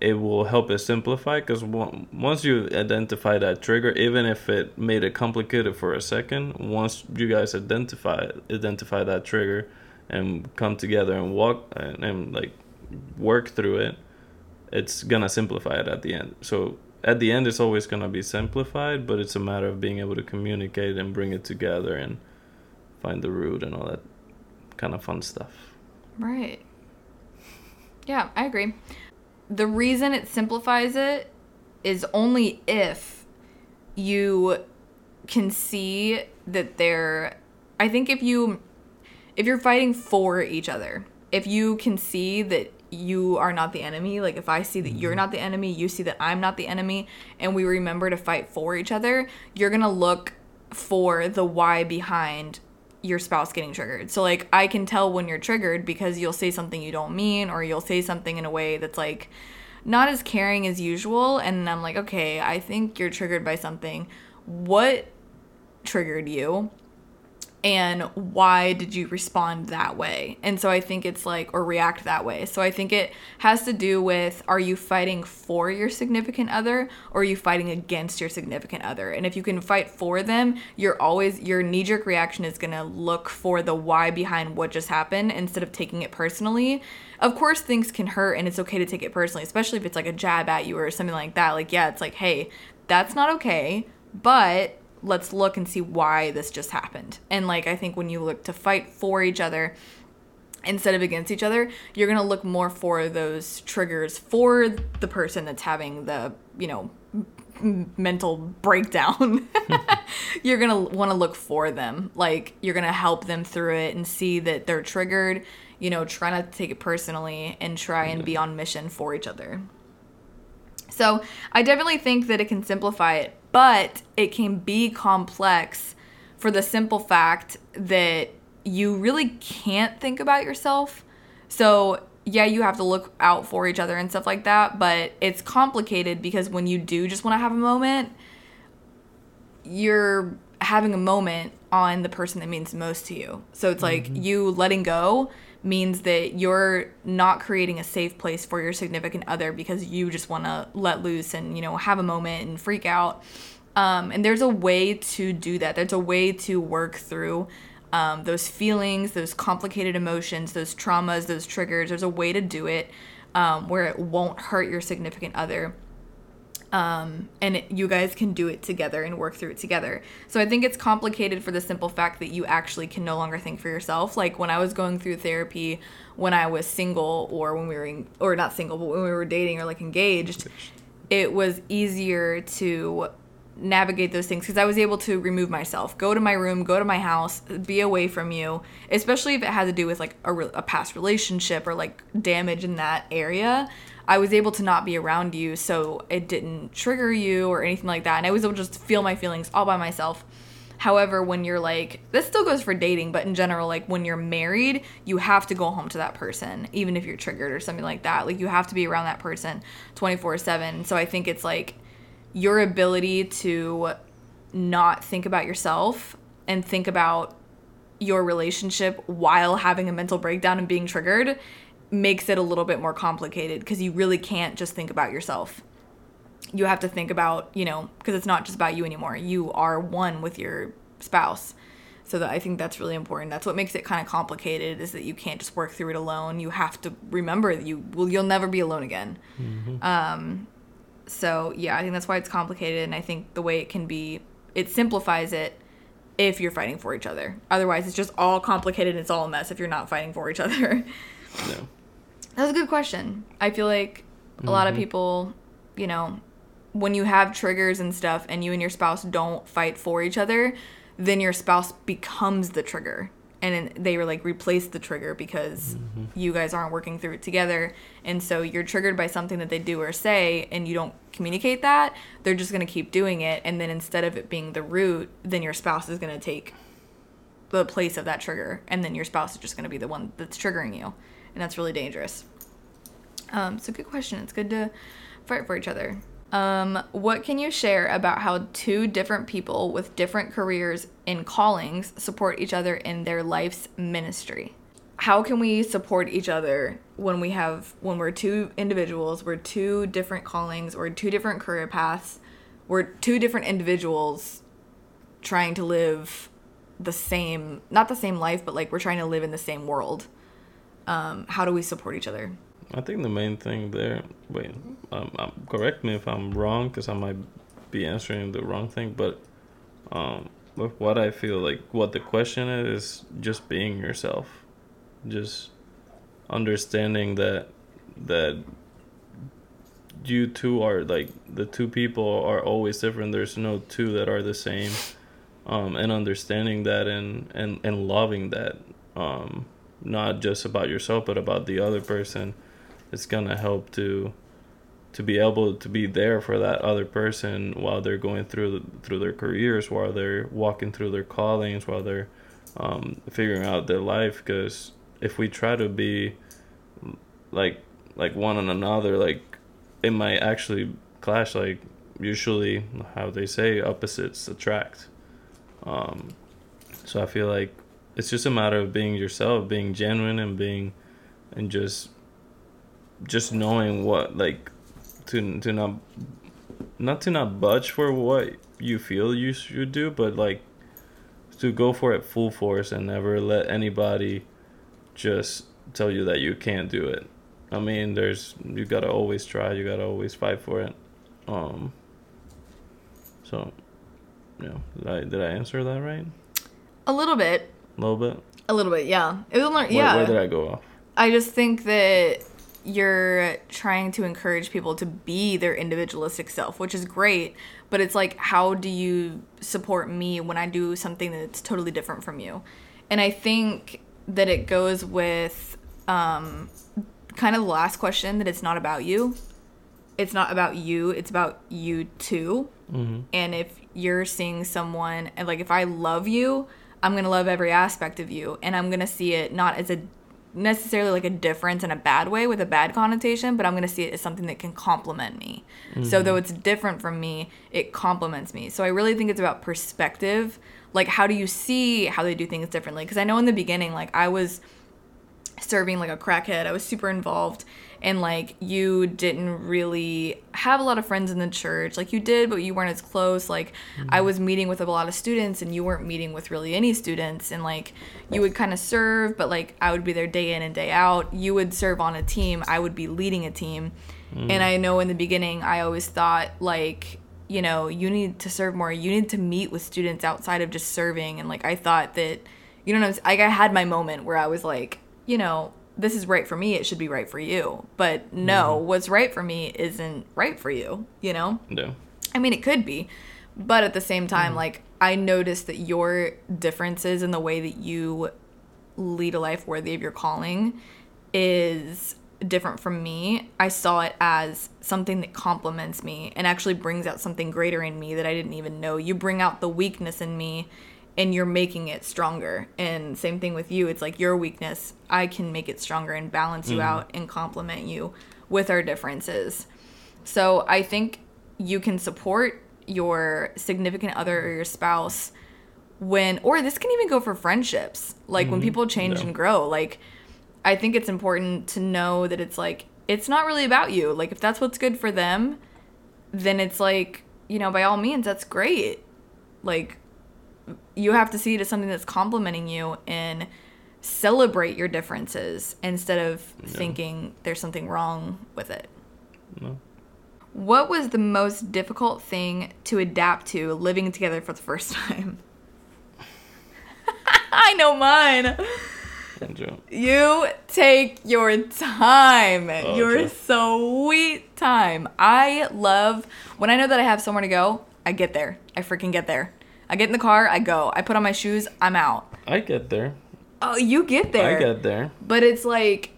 [SPEAKER 2] it will help it simplify because once you identify that trigger even if it made it complicated for a second once you guys identify identify that trigger and come together and walk and, and like work through it it's gonna simplify it at the end. So at the end it's always gonna be simplified but it's a matter of being able to communicate and bring it together and find the root and all that kind of fun stuff.
[SPEAKER 1] Right. Yeah i agree. The reason it simplifies it is only if you can see that they're I think if you if you're fighting for each other, if you can see that you are not the enemy, like if I see that you're mm-hmm. not the enemy, you see that I'm not the enemy, and we remember to fight for each other, you're gonna look for the why behind your spouse getting triggered. So like I can tell when you're triggered because you'll say something you don't mean or you'll say something in a way that's like not as caring as usual and I'm like, "Okay, I think you're triggered by something. What triggered you?" And why did you respond that way? And so I think it's like, or react that way. So I think it has to do with are you fighting for your significant other or are you fighting against your significant other? And if you can fight for them, you're always, your knee jerk reaction is gonna look for the why behind what just happened instead of taking it personally. Of course, things can hurt and it's okay to take it personally, especially if it's like a jab at you or something like that. Like, yeah, it's like, hey, that's not okay, but let's look and see why this just happened. And like I think when you look to fight for each other instead of against each other, you're going to look more for those triggers for the person that's having the, you know, mental breakdown. you're going to want to look for them. Like you're going to help them through it and see that they're triggered, you know, try not to take it personally and try and be on mission for each other. So, I definitely think that it can simplify it but it can be complex for the simple fact that you really can't think about yourself. So, yeah, you have to look out for each other and stuff like that, but it's complicated because when you do just want to have a moment, you're having a moment on the person that means most to you. So it's like mm-hmm. you letting go means that you're not creating a safe place for your significant other because you just want to let loose and you know have a moment and freak out. Um, and there's a way to do that. There's a way to work through um, those feelings those complicated emotions those traumas those triggers. There's a way to do it um, where it won't hurt your significant other um, and it, you guys can do it together and work through it together. So I think it's complicated for the simple fact that you actually can no longer think for yourself. Like when I was going through therapy when I was single or when we were in, or not single, but when we were dating or like engaged, it was easier to navigate those things because I was able to remove myself, go to my room, go to my house, be away from you, especially if it had to do with like a, re- a past relationship or like damage in that area. I was able to not be around you so it didn't trigger you or anything like that. And I was able to just feel my feelings all by myself. However, when you're like, this still goes for dating, but in general, like when you're married, you have to go home to that person, even if you're triggered or something like that. Like you have to be around that person 24 7. So I think it's like your ability to not think about yourself and think about your relationship while having a mental breakdown and being triggered makes it a little bit more complicated because you really can't just think about yourself. You have to think about, you know, because it's not just about you anymore. You are one with your spouse. So that I think that's really important. That's what makes it kind of complicated is that you can't just work through it alone. You have to remember that you will you'll never be alone again. Mm-hmm. Um, so yeah, I think that's why it's complicated, and I think the way it can be, it simplifies it if you're fighting for each other. Otherwise, it's just all complicated. and It's all a mess if you're not fighting for each other. No. That's a good question. I feel like a mm-hmm. lot of mm-hmm. people, you know, when you have triggers and stuff and you and your spouse don't fight for each other, then your spouse becomes the trigger. And then they were like replace the trigger because mm-hmm. you guys aren't working through it together. And so you're triggered by something that they do or say and you don't communicate that, they're just going to keep doing it. And then instead of it being the root, then your spouse is going to take the place of that trigger. And then your spouse is just going to be the one that's triggering you and that's really dangerous. Um, so good question. It's good to fight for each other. Um, what can you share about how two different people with different careers and callings support each other in their life's ministry? How can we support each other when we have when we're two individuals, we're two different callings or two different career paths, we're two different individuals trying to live the same not the same life, but like we're trying to live in the same world um, how do we support each other?
[SPEAKER 2] I think the main thing there. Wait, um, um, correct me if I'm wrong, because I might be answering the wrong thing. But um, with what I feel like, what the question is, is just being yourself, just understanding that that you two are like the two people are always different. There's no two that are the same, um, and understanding that and and and loving that. Um, not just about yourself but about the other person it's gonna help to to be able to be there for that other person while they're going through through their careers while they're walking through their callings while they're um, figuring out their life because if we try to be like like one and another like it might actually clash. Like usually, how they say opposites attract. Um, so I feel like it's just a matter of being yourself, being genuine, and being, and just, just knowing what like, to to not, not to not budge for what you feel you should do, but like, to go for it full force and never let anybody, just tell you that you can't do it. I mean, there's you gotta always try. You gotta always fight for it. Um. So, yeah, did I did I answer that right?
[SPEAKER 1] A little bit.
[SPEAKER 2] A little bit.
[SPEAKER 1] A little bit, yeah. It was
[SPEAKER 2] Where,
[SPEAKER 1] yeah.
[SPEAKER 2] Where did I go off?
[SPEAKER 1] I just think that you're trying to encourage people to be their individualistic self, which is great. But it's like, how do you support me when I do something that's totally different from you? And I think that it goes with um, kind of the last question that it's not about you. It's not about you, it's about you too.
[SPEAKER 2] Mm-hmm.
[SPEAKER 1] And if you're seeing someone, and like if I love you, I'm gonna love every aspect of you, and I'm gonna see it not as a necessarily like a difference in a bad way with a bad connotation, but I'm gonna see it as something that can complement me. So though it's different from me, it complements me. So I really think it's about perspective. Like how do you see how they do things differently? Because I know in the beginning, like I was serving like a crackhead. I was super involved and like you didn't really have a lot of friends in the church. Like you did, but you weren't as close. Like I mm-hmm. was meeting with a lot of students and you weren't meeting with really any students and like you would kind of serve, but like I would be there day in and day out. You would serve on a team, I would be leading a team. Mm. And I know in the beginning I always thought like you know, you need to serve more. You need to meet with students outside of just serving. And like, I thought that, you know, like I had my moment where I was like, you know, this is right for me. It should be right for you. But mm-hmm. no, what's right for me isn't right for you, you know?
[SPEAKER 2] Yeah.
[SPEAKER 1] I mean, it could be. But at the same time, mm-hmm. like, I noticed that your differences in the way that you lead a life worthy of your calling is different from me. I saw it as something that complements me and actually brings out something greater in me that I didn't even know. You bring out the weakness in me and you're making it stronger. And same thing with you. It's like your weakness, I can make it stronger and balance you mm-hmm. out and complement you with our differences. So I think you can support your significant other or your spouse when, or this can even go for friendships. Like when mm-hmm. people change
[SPEAKER 2] Yeah.
[SPEAKER 1] and grow. Like I think it's important to know that it's like it's not really about you. Like if that's what's good for them, then it's like you know by all means that's great. Like you have to see it as something that's complimenting you and celebrate your differences instead of thinking there's something wrong with it.
[SPEAKER 2] No.
[SPEAKER 1] What was the most difficult thing to adapt to living together for the first time? I know mine. You take your time.
[SPEAKER 2] Oh,
[SPEAKER 1] your
[SPEAKER 2] okay.
[SPEAKER 1] sweet time. I love when I know that I have somewhere to go, I get there. I freaking get there. I get in the car, I go. I put on my shoes, I'm out.
[SPEAKER 2] I get there.
[SPEAKER 1] Oh, you get there.
[SPEAKER 2] I get there.
[SPEAKER 1] But it's like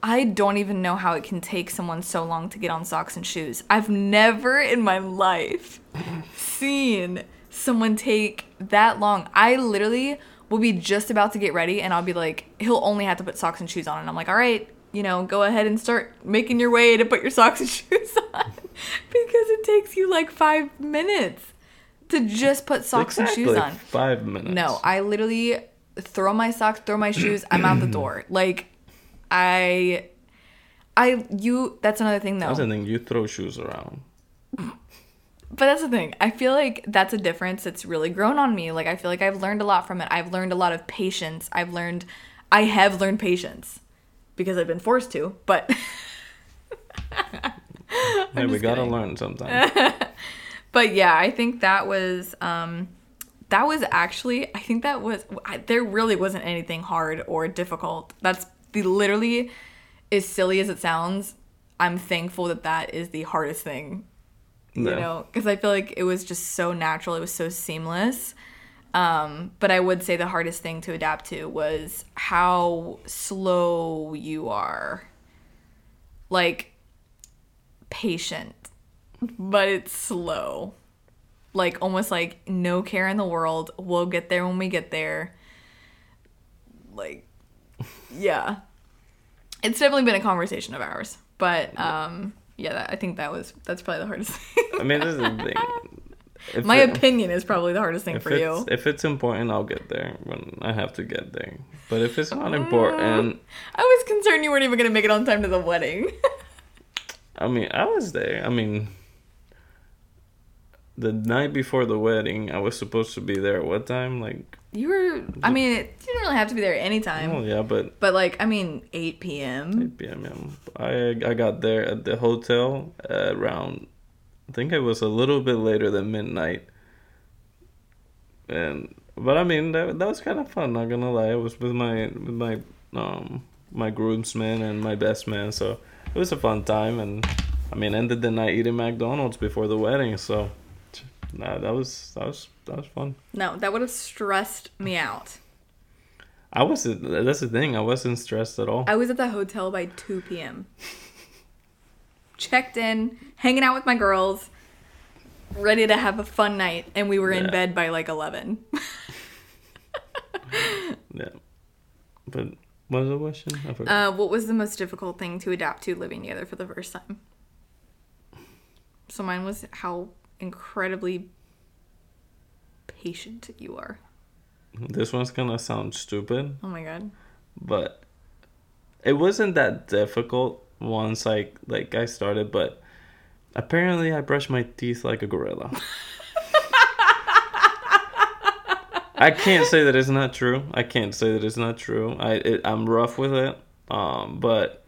[SPEAKER 1] I don't even know how it can take someone so long to get on socks and shoes. I've never in my life seen someone take that long. I literally will be just about to get ready and I'll be like, he'll only have to put socks and shoes on. And I'm like, all right, you know, go ahead and start making your way to put your socks and shoes on. because it takes you like five minutes to just put socks
[SPEAKER 2] exactly.
[SPEAKER 1] and shoes on.
[SPEAKER 2] Five minutes.
[SPEAKER 1] No, I literally throw my socks, throw my shoes, I'm out the door. Like I I you that's another thing though.
[SPEAKER 2] That's the thing. You throw shoes around.
[SPEAKER 1] But that's the thing. I feel like that's a difference that's really grown on me. Like I feel like I've learned a lot from it. I've learned a lot of patience. I've learned I have learned patience because I've been forced to, but
[SPEAKER 2] Hey, we gotta learn sometime.
[SPEAKER 1] but yeah, I think that was um that was actually I think that was I, there really wasn't anything hard or difficult. That's the literally as silly as it sounds. I'm thankful that that is the hardest thing, you
[SPEAKER 2] Yeah.
[SPEAKER 1] know, because I feel like it was just so natural. It was so seamless. Um, but I would say the hardest thing to adapt to was how slow you are. Like patient, but it's slow. Like almost like no care in the world. We'll get there when we get there. Like yeah. It's definitely been a conversation of ours. But um Yeah, that, I think that was that's probably the hardest thing.
[SPEAKER 2] I mean, this is the thing. If
[SPEAKER 1] My
[SPEAKER 2] it-
[SPEAKER 1] opinion is probably the hardest thing for you.
[SPEAKER 2] If it's important, I'll get there when I have to get there. But if it's
[SPEAKER 1] Uh,
[SPEAKER 2] not important,
[SPEAKER 1] I was concerned you weren't even gonna make it on time to the wedding.
[SPEAKER 2] I mean, I was there. I mean, the night before the wedding, I was supposed to be there at what time? Like,
[SPEAKER 1] you were. I mean, it, you didn't really have to be there at any time.
[SPEAKER 2] oh yeah, but
[SPEAKER 1] But like, I mean, 8 p.m.
[SPEAKER 2] 8 p.m. yeah. I I got there at the hotel around. I think it was a little bit later than midnight. And but I mean that that was kind of fun. Not gonna lie, it was with my with my um my groomsmen and my best man, so it was a fun time. And I mean, ended the night eating McDonald's before the wedding, so nah, that was that was that was fun.
[SPEAKER 1] No, that would have stressed me out.
[SPEAKER 2] I wasn't. that's the thing. I wasn't stressed at all.
[SPEAKER 1] I was at the hotel by 2 p.m. Checked in, hanging out with my girls, ready to have a fun night, and we were in bed by like 11.
[SPEAKER 2] Yeah, but what was the question? I.
[SPEAKER 1] Uh, what was the most difficult thing to adapt to living together for the first time? So mine was how incredibly patient you are.
[SPEAKER 2] This one's gonna sound stupid,
[SPEAKER 1] Oh my god.
[SPEAKER 2] but it wasn't that difficult once I like I started, but apparently I brush my teeth like a gorilla. I can't say that it's not true. I can't say that it's not true. I it, I'm rough with it, um, but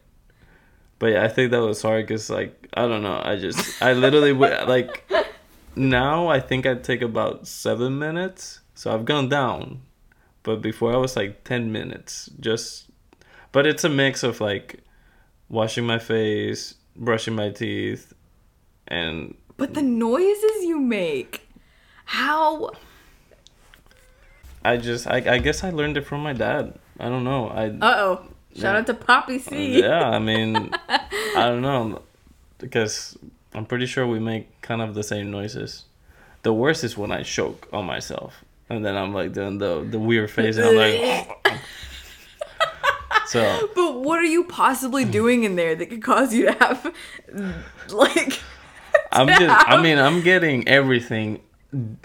[SPEAKER 2] but yeah, I think that was hard because like I don't know. I just I literally would like now I think I take about seven minutes. So I've gone down, but before I was like ten minutes. Just, but it's a mix of like washing my face, brushing my teeth, and
[SPEAKER 1] But the noises you make. How
[SPEAKER 2] I just I I guess I learned it from my dad. I don't know. I
[SPEAKER 1] Uh oh. Shout
[SPEAKER 2] Yeah.
[SPEAKER 1] out to Poppy C.
[SPEAKER 2] yeah. I mean, I don't know because I'm pretty sure we make kind of the same noises. The worst is when I choke on myself, and then I'm like doing the the weird face, and I'm like. so
[SPEAKER 1] But what are you possibly doing in there that could cause you to have like
[SPEAKER 2] I'm just I mean I'm getting everything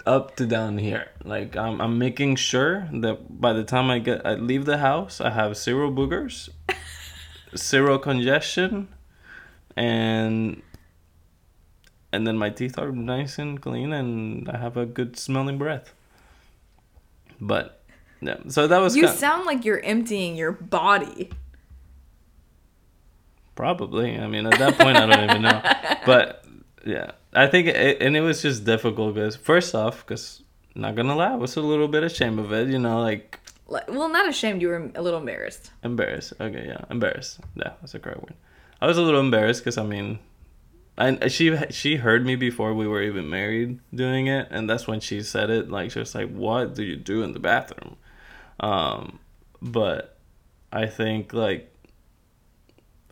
[SPEAKER 2] up to down here. Like I'm I'm making sure that by the time I get I leave the house, I have zero boogers, zero congestion, and and then my teeth are nice and clean and I have a good smelling breath. But yeah, so that was
[SPEAKER 1] you
[SPEAKER 2] ki-
[SPEAKER 1] sound like you're emptying your body.
[SPEAKER 2] Probably. I mean, at that point, I don't even know. But yeah, I think, it, and it was just difficult because first off, because not gonna lie, I was a little bit ashamed of it. You know, like
[SPEAKER 1] Like, well, not ashamed, you were a little embarrassed.
[SPEAKER 2] embarrassed. Okay, yeah, embarrassed. Yeah, that's a correct word. I was a little embarrassed because I mean, I she she heard me before we were even married doing it, and that's when she said it. Like she was like, "What do you do in the bathroom?" Um, but I think like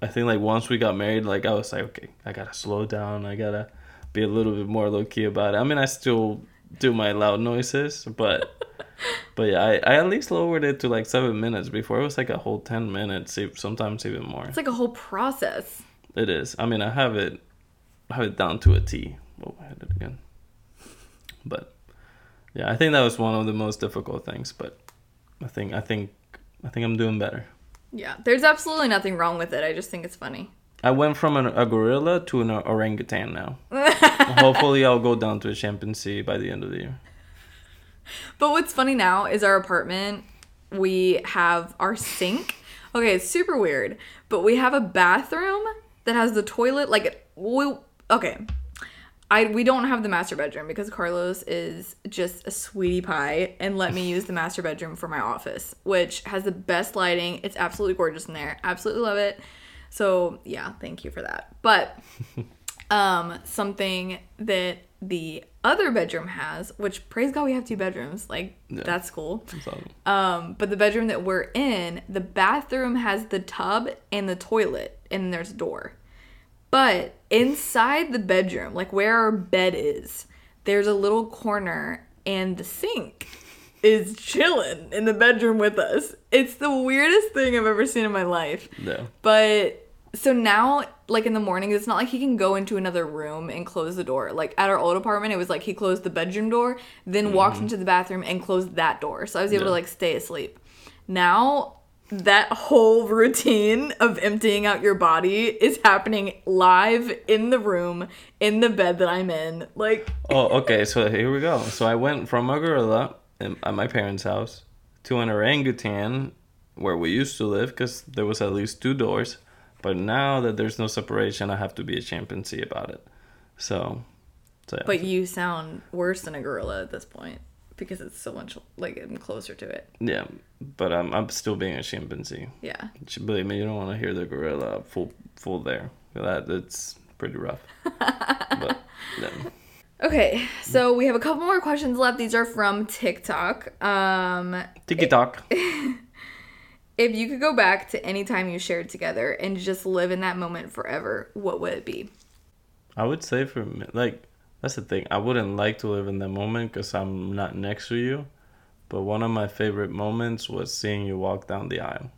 [SPEAKER 2] I think like once we got married, like I was like, okay, I gotta slow down. I gotta be a little bit more low key about it. I mean, I still do my loud noises, but but yeah, I, I at least lowered it to like seven minutes. Before it was like a whole ten minutes, sometimes even more.
[SPEAKER 1] It's like a whole process.
[SPEAKER 2] It is. I mean, I have it, have it down to a T. Oh, I had it again. But yeah, I think that was one of the most difficult things. But I think I think I think I'm doing better.
[SPEAKER 1] Yeah, there's absolutely nothing wrong with it. I just think it's funny.
[SPEAKER 2] I went from an, a gorilla to an orangutan now. Hopefully, I'll go down to a chimpanzee by the end of the year.
[SPEAKER 1] But what's funny now is our apartment, we have our sink. Okay, it's super weird, but we have a bathroom that has the toilet like we okay. I we don't have the master bedroom because Carlos is just a sweetie pie and let me use the master bedroom for my office, which has the best lighting. It's absolutely gorgeous in there. Absolutely love it. So, yeah, thank you for that. But um something that the other bedroom has which praise god we have two bedrooms like that's cool um but the bedroom that we're in the bathroom has the tub and the toilet and there's a door but inside the bedroom like where our bed is there's a little corner and the sink is chilling in the bedroom with us. It's the weirdest thing i've ever seen in my life.
[SPEAKER 2] Yeah.
[SPEAKER 1] but so now like in the morning it's not like he can go into another room and close the door. Like at our old apartment it was like he closed the bedroom door then walked mm-hmm. into the bathroom and closed that door. So i was able to like stay asleep. Now that whole routine of emptying out your body is happening live in the room in the bed that i'm in like
[SPEAKER 2] Oh, okay. So here we go. So I went from a gorilla in, at my parents' house to an orangutan where we used to live because there was at least two doors. But now that there's no separation, I have to be a chimpanzee about it. So, so yeah.
[SPEAKER 1] but you sound worse than a gorilla at this point because it's so much like i'm closer to it
[SPEAKER 2] yeah, but I'm I'm still being a chimpanzee.
[SPEAKER 1] yeah
[SPEAKER 2] Believe me, you don't want to hear the gorilla full full there. That it's pretty rough. but yeah.
[SPEAKER 1] Okay, so we have a couple more questions left. These are from TikTok. Um,
[SPEAKER 2] Tiki talk.
[SPEAKER 1] if you could go back to any time you shared together and just live in that moment forever, what would it be?
[SPEAKER 2] I would say for like that's the thing. I wouldn't like to live in that moment because I'm not next to you. But one of my favorite moments was seeing you walk down the aisle,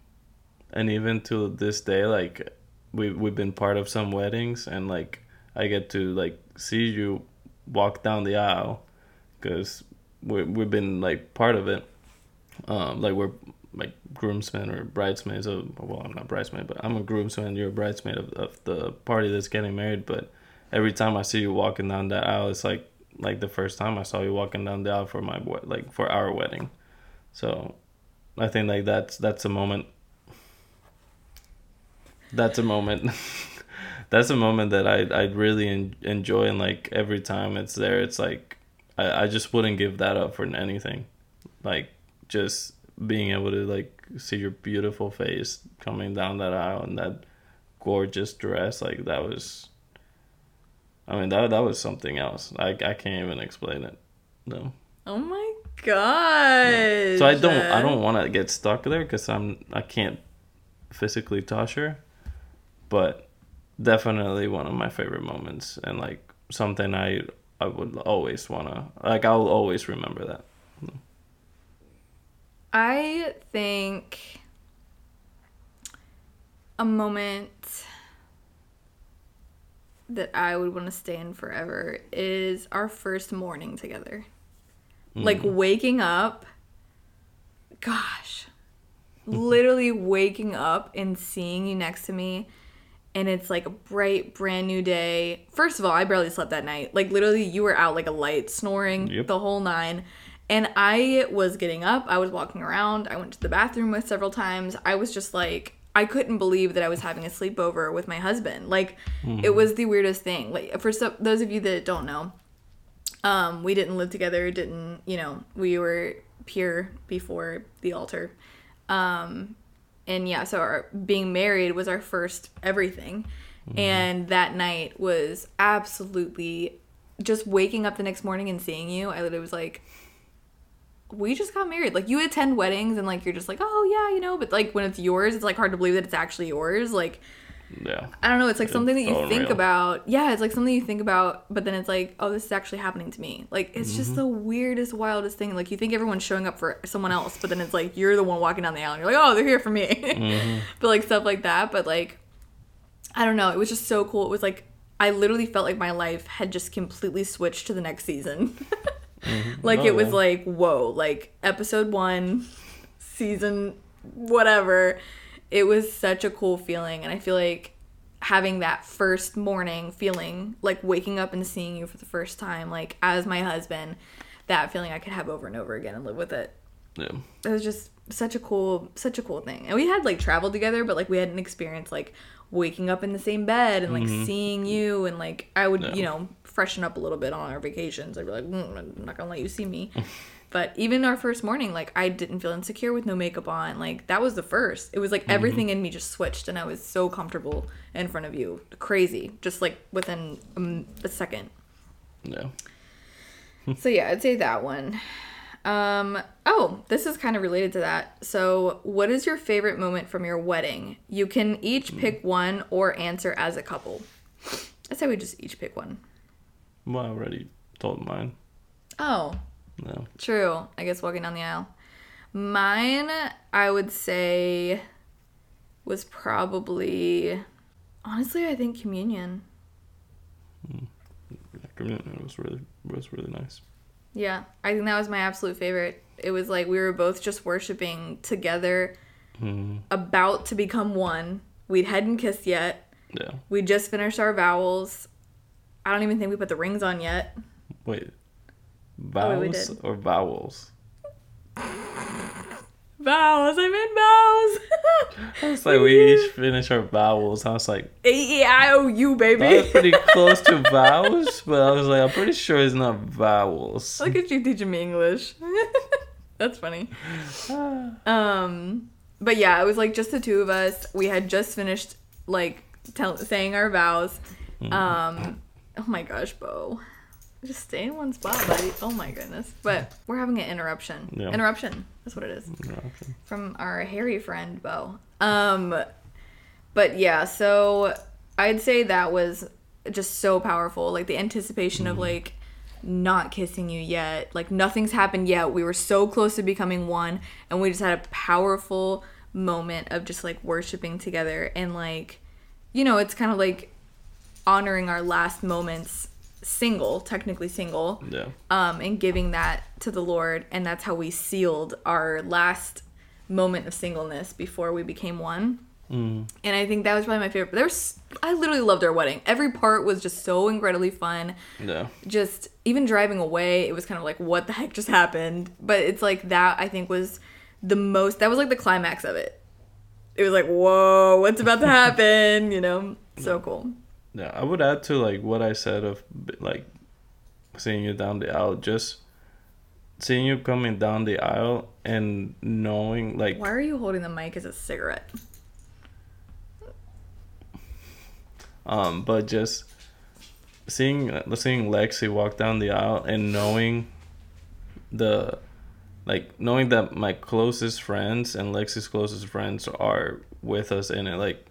[SPEAKER 2] and even to this day, like we we've been part of some weddings, and like I get to like see you walk down the aisle because we we've been like part of it. Um, like we're like groomsmen or bridesmaids of well, I'm not bridesmaid, but I'm a groomsman. You're a bridesmaid of, of the party that's getting married, but every time I see you walking down that aisle, it's like like the first time I saw you walking down the aisle for my like for our wedding. So, I think like that's that's a moment. That's a moment. that's a moment that I I really en- enjoy and like every time it's there, it's like I I just wouldn't give that up for anything, like just being able to like see your beautiful face coming down that aisle and that gorgeous dress like that was I mean that that was something else. I I can't even explain it. No.
[SPEAKER 1] Oh my god!
[SPEAKER 2] So I don't I don't want to get stuck there cuz I'm I can't physically touch her. But definitely one of my favorite moments and like something I I would always want to like I'll always remember that.
[SPEAKER 1] I think a moment that I would want to stay in forever is our first morning together. Mm. Like waking up, gosh, literally waking up and seeing you next to me. And it's like a bright, brand new day. First of all, I barely slept that night. Like, literally, you were out like a light, snoring
[SPEAKER 2] Yep.
[SPEAKER 1] the whole nine. And I was getting up, I was walking around, I went to the bathroom with several times. I was just like, I couldn't believe that I was having a sleepover with my husband. Like, it was the weirdest thing. Like, for some, those of you that don't know, um, we didn't live together, didn't, you know, we were pure before the altar. Um, and yeah, so our being married was our first everything. And that night was absolutely just waking up the next morning and seeing you. I literally was like, we just got married. Like you attend weddings and like you're just like, oh yeah, you know, but like when it's yours, it's like hard to believe that it's actually yours. Like
[SPEAKER 2] Yeah.
[SPEAKER 1] I don't know, it's like something that you
[SPEAKER 2] so
[SPEAKER 1] think about. Yeah, it's like something you think about, but then it's like, oh, this is actually happening to me. Like it's just
[SPEAKER 2] Mm-hmm.
[SPEAKER 1] the weirdest, wildest thing. Like you think everyone's showing up for someone else, but then it's like you're the one walking down the aisle and you're like, oh, they're here for me.
[SPEAKER 2] Mm-hmm.
[SPEAKER 1] but like stuff like that. But like I don't know, it was just so cool. It was like I literally felt like my life had just completely switched to the next season. Mm-hmm. like
[SPEAKER 2] Oh,
[SPEAKER 1] it was
[SPEAKER 2] yeah.
[SPEAKER 1] like, whoa, like episode one, season whatever. It was such a cool feeling. And I feel like having that first morning feeling, like waking up and seeing you for the first time, like as my husband, that feeling I could have over and over again and live with it.
[SPEAKER 2] Yeah.
[SPEAKER 1] It was just such a cool, such a cool thing. And we had like traveled together, but like we hadn't experienced like waking up in the same bed and like mm-hmm. seeing you and like I would, you know, freshen up a little bit on our vacations. I'd be like, mm, I'm not gonna let you see me. but even our first morning, like I didn't feel insecure with no makeup on. Like that was the first. It was like everything in me just switched, and I was so comfortable in front of you. Crazy, just like within um, a second.
[SPEAKER 2] Yeah.
[SPEAKER 1] So yeah, I'd say that one. Um, oh, this is kind of related to that. So, what is your favorite moment from your wedding? You can each pick one or answer as a couple. I'd say we just each pick one.
[SPEAKER 2] Well, I already told mine.
[SPEAKER 1] Oh,
[SPEAKER 2] No.
[SPEAKER 1] true. I guess walking down the aisle. Mine, I would say, was probably Honestly, I think communion.
[SPEAKER 2] Communion was really was really nice.
[SPEAKER 1] Yeah, I think that was my absolute favorite. It was like we were both just worshiping together,
[SPEAKER 2] Mm,
[SPEAKER 1] about to become one. We hadn't kissed yet.
[SPEAKER 2] yeah.
[SPEAKER 1] We just finished our vowels. I don't even think we put the rings on yet.
[SPEAKER 2] Wait.
[SPEAKER 1] Oh, we
[SPEAKER 2] Vowels
[SPEAKER 1] did.
[SPEAKER 2] or vowels?
[SPEAKER 1] Vows, I meant vows.
[SPEAKER 2] I was like, we each finish our vowels. I was like,
[SPEAKER 1] A E I O U,
[SPEAKER 2] that was pretty close to vowels, but I was like, I'm pretty sure it's not vowels.
[SPEAKER 1] Look at you teaching me English. That's funny. Um, but yeah, it was like just the two of us. We had just finished like tell- saying our vows.
[SPEAKER 2] Mm-hmm.
[SPEAKER 1] Um, oh my gosh, Bo, just stay in one spot, buddy. Oh my goodness. But we're having an interruption.
[SPEAKER 2] Yeah.
[SPEAKER 1] Interruption. That's what it is
[SPEAKER 2] Interruption.
[SPEAKER 1] from our hairy friend Bo. Um, but yeah, so I'd say that was just so powerful. Like the anticipation of like not kissing you yet, like nothing's happened yet. We were so close to becoming one, and we just had a powerful moment of just like worshiping together and like, you know, it's kind of like honoring our last moments single, technically single
[SPEAKER 2] Yeah.
[SPEAKER 1] um, and giving that to the Lord. And that's how we sealed our last moment of singleness before we became one.
[SPEAKER 2] Mm.
[SPEAKER 1] And I think that was probably my favorite. There was, I literally loved our wedding. Every part was just so incredibly fun.
[SPEAKER 2] Yeah.
[SPEAKER 1] Just even driving away, it was kind of like, what the heck just happened? But it's like that, I think, was the most, that was like the climax of it. It was like, whoa, what's about to happen? You know? So cool.
[SPEAKER 2] Yeah. I would add to like what I said of like seeing you down the aisle, just seeing you coming down the aisle and knowing like
[SPEAKER 1] Why are you holding the mic as a cigarette?
[SPEAKER 2] Um, but just seeing seeing Lexi walk down the aisle and knowing the like knowing that my closest friends and Lexi's closest friends are with us in it, like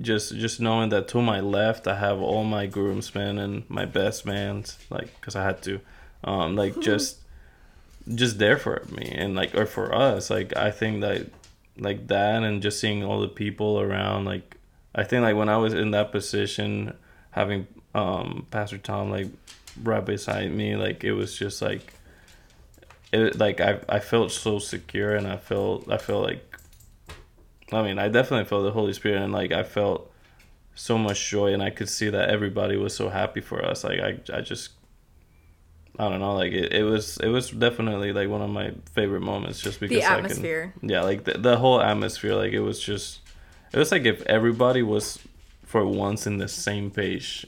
[SPEAKER 2] just just knowing that to my left I have all my groomsmen and my best mans, like because I had to, um, like just just there for me and like or for us, like I think that like that and just seeing all the people around, like I think like when I was in that position, having um Pastor Tom like right beside me, like it was just like it like I I felt so secure and I felt I felt like I mean I definitely felt the Holy Spirit and like I felt so much joy and I could see that everybody was so happy for us. Like I I just I don't know, like it, it was it was definitely like one of my favorite moments just because
[SPEAKER 1] The
[SPEAKER 2] I can-
[SPEAKER 1] atmosphere.
[SPEAKER 2] yeah, like the, the whole atmosphere, like it was just, it was like if everybody was for once in the same page,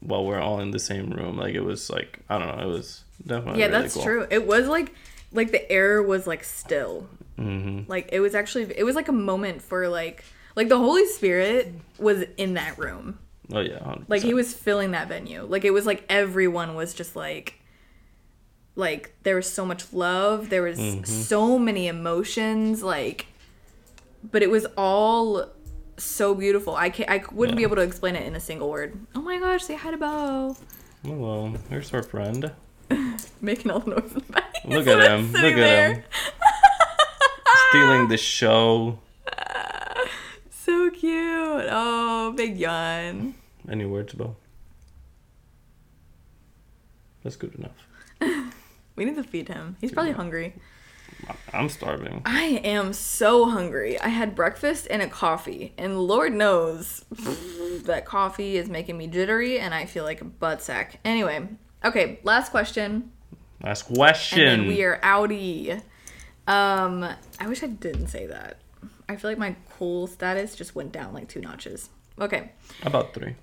[SPEAKER 2] while we're all in the same room. Like it was like I don't know, it was definitely
[SPEAKER 1] yeah,
[SPEAKER 2] really
[SPEAKER 1] that's
[SPEAKER 2] cool.
[SPEAKER 1] true. It was like like the air was like still.
[SPEAKER 2] Hmm
[SPEAKER 1] Like it was actually it was like a moment for like like the Holy Spirit was in that room.
[SPEAKER 2] Oh yeah, 100%.
[SPEAKER 1] Like he was filling that venue. Like it was like everyone was just like like there was so much love, there was
[SPEAKER 2] Mm-hmm.
[SPEAKER 1] so many emotions like but it was all so beautiful. I can't I wouldn't be able to explain it in a single word. Oh my gosh, say hi to Bo.
[SPEAKER 2] Hello, here's our friend.
[SPEAKER 1] Making all the noise in the back.
[SPEAKER 2] Look at him. Look at
[SPEAKER 1] there.
[SPEAKER 2] him. Stealing ah. the show.
[SPEAKER 1] So cute. Oh, big yawn.
[SPEAKER 2] Any words, Bo? That's good enough.
[SPEAKER 1] We need to feed him. He's probably hungry.
[SPEAKER 2] I'm starving.
[SPEAKER 1] I am so hungry. I had breakfast and a coffee, and Lord knows that coffee is making me jittery and I feel like a butt sack. Anyway, okay, last question,
[SPEAKER 2] Last question.
[SPEAKER 1] we are outie. Um, I wish I didn't say that. I feel like my cool status just went down like two notches. Okay,
[SPEAKER 2] About three.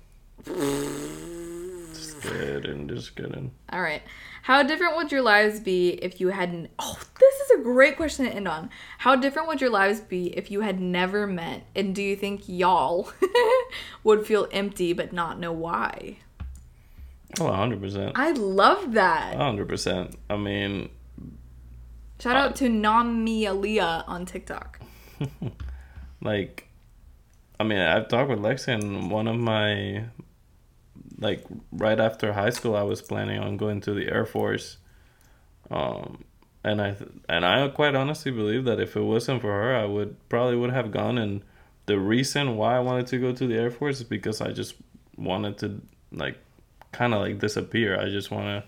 [SPEAKER 2] Just kidding, just kidding.
[SPEAKER 1] all right. How different would your lives be if you hadn't? Oh, this is a great question to end on. How different would your lives be if you had never met? And do you think y'all would feel empty but not know why?
[SPEAKER 2] Oh, 100%.
[SPEAKER 1] I love that.
[SPEAKER 2] 100%. I mean,
[SPEAKER 1] Shout out to Nami Aliyah on TikTok.
[SPEAKER 2] like, I mean, I've talked with Lexi, and one of my, like, right after high school, I was planning on going to the Air Force. Um, and I and I quite honestly believe that if it wasn't for her, I would probably would have gone and the reason why I wanted to go to the Air Force is because I just wanted to like kind of like disappear. I just want to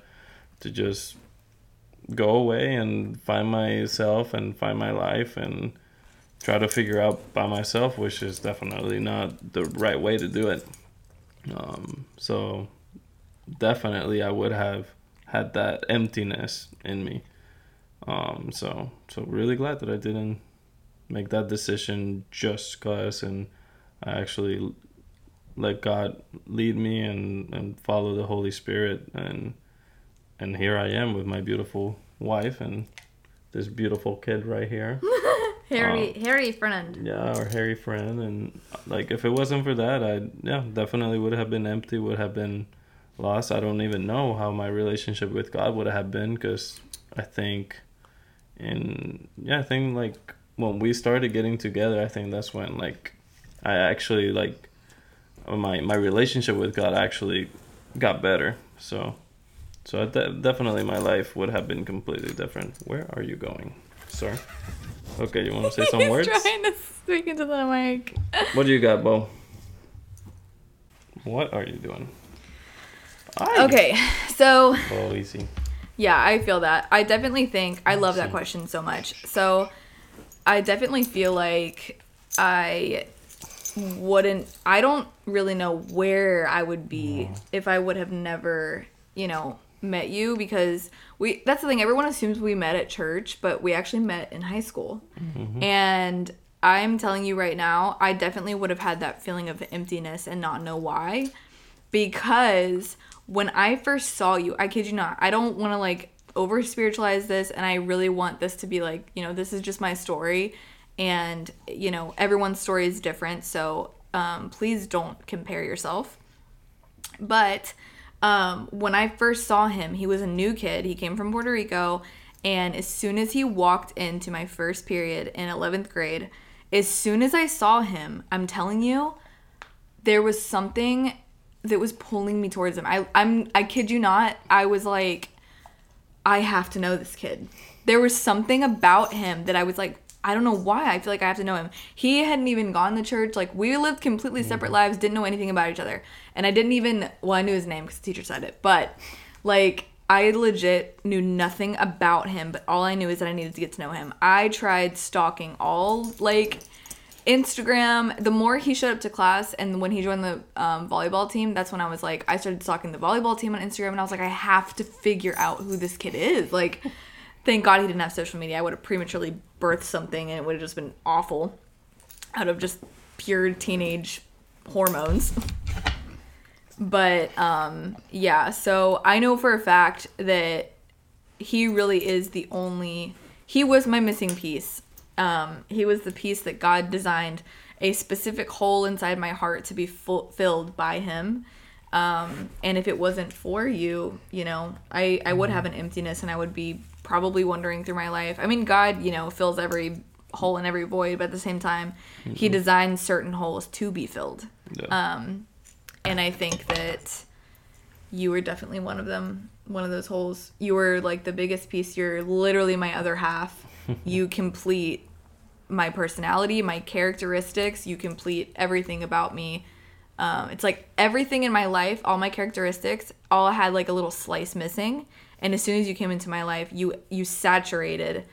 [SPEAKER 2] to just go away and find myself and find my life and try to figure out by myself, which is definitely not the right way to do it. Um, so definitely I would have had that emptiness in me. Um, so so really glad that I didn't make that decision just cause and I actually let God lead me and, and follow the Holy Spirit and and here I am with my beautiful wife and this beautiful kid right here.
[SPEAKER 1] Hairy, um, hairy friend.
[SPEAKER 2] Yeah, our hairy friend, and like if it wasn't for that, I yeah definitely would have been empty, would have been lost. I don't even know how my relationship with God would have been because I think, in yeah, I think like when we started getting together, I think that's when like I actually like my my relationship with God actually got better. So so de- definitely my life would have been completely different. Where are you going, sir? Okay, you want to say some words?
[SPEAKER 1] trying to speak into the mic.
[SPEAKER 2] what do you got, Bo? What are you doing?
[SPEAKER 1] I... Okay, so.
[SPEAKER 2] Oh, easy.
[SPEAKER 1] Yeah, I feel that. I definitely think I love that question so much. So, I definitely feel like I wouldn't. I don't really know where I would be mm. if I would have never, you know, met you because we that's the thing everyone assumes we met at church but we actually met in high school. Mm-hmm. and i'm telling you right now i definitely would have had that feeling of emptiness and not know why. Because when i first saw you i kid you not i don't want to like over spiritualize this and i really want this to be like you know this is just my story. And you know everyone's story is different so um, please don't compare yourself. But um, when I first saw him, he was a new kid. He came from Puerto Rico. And as soon as he walked into my first period in 11th grade, as soon as I saw him, I'm telling you, there was something that was pulling me towards him. I, I'm, I kid you not, I was like, I have to know this kid. There was something about him that I was like, I don't know why. I feel like I have to know him. He hadn't even gone to church. Like we lived completely separate mm-hmm. lives, didn't know anything about each other, and I didn't even. Well, I knew his name because the teacher said it, but like I legit knew nothing about him. But all I knew is that I needed to get to know him. I tried stalking all like Instagram. The more he showed up to class, and when he joined the um, volleyball team, that's when I was like, I started stalking the volleyball team on Instagram, and I was like, I have to figure out who this kid is. Like thank God he didn't have social media. I would have prematurely birthed something and it would have just been awful out of just pure teenage hormones. but um, yeah, so I know for a fact that he really is the only, he was my missing piece. Um, he was the piece that God designed a specific hole inside my heart to be full, filled by him. Um, and if it wasn't for you, you know, I, I would have an emptiness and I would be probably wondering through my life. I mean, God, you know, fills every hole in every void, but at the same time, mm-hmm. He designs certain holes to be filled. Yeah. Um, and I think that you were definitely one of them, one of those holes. You were like the biggest piece. You're literally my other half. you complete my personality, my characteristics. You complete everything about me. Um, it's like everything in my life, all my characteristics, all had like a little slice missing and as soon as you came into my life you you saturated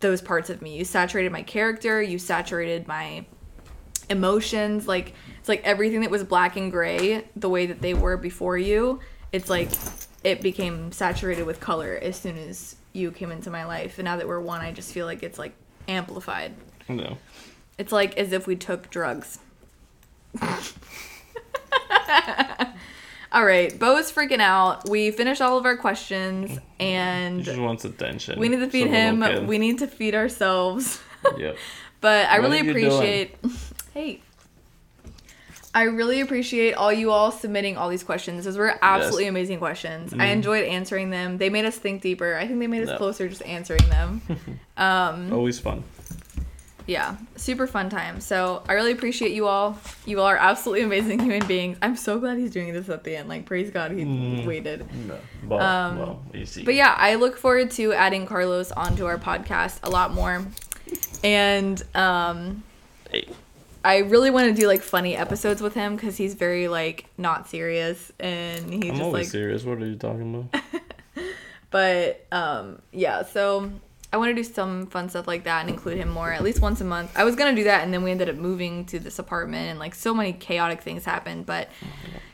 [SPEAKER 1] those parts of me. You saturated my character. You saturated my emotions. Like it's like everything that was black and gray the way that they were before you it's like it became saturated with color as soon as you came into my life. And now that we're one i just feel like it's like amplified.
[SPEAKER 2] No
[SPEAKER 1] it's like as if we took drugs All right, Bo's freaking out. We finished all of our questions, and
[SPEAKER 2] he just wants attention.
[SPEAKER 1] We need to feed him. We need to feed ourselves.
[SPEAKER 2] yep.
[SPEAKER 1] But I what really appreciate. hey. I really appreciate all you all submitting all these questions. Those were absolutely yes. amazing questions. Mm. I enjoyed answering them. They made us think deeper. I think they made us yep. closer just answering them. Um,
[SPEAKER 2] Always fun
[SPEAKER 1] yeah, super fun time. So I really appreciate you all. You all are absolutely amazing human beings. I'm so glad he's doing this at the end. Like, praise God, he mm. waited. No. Well, um, well, but yeah, I look forward to adding Carlos onto our podcast a lot more. And um,
[SPEAKER 2] hey.
[SPEAKER 1] I really want to do like funny episodes with him because he's very like not serious and he's
[SPEAKER 2] I'm
[SPEAKER 1] just
[SPEAKER 2] always
[SPEAKER 1] like
[SPEAKER 2] serious. What are you talking about?
[SPEAKER 1] But um, yeah, so I want to do some fun stuff like that and include him more, at least once a month. I was gonna do that, and then we ended up moving to this apartment, and like so many chaotic things happened. But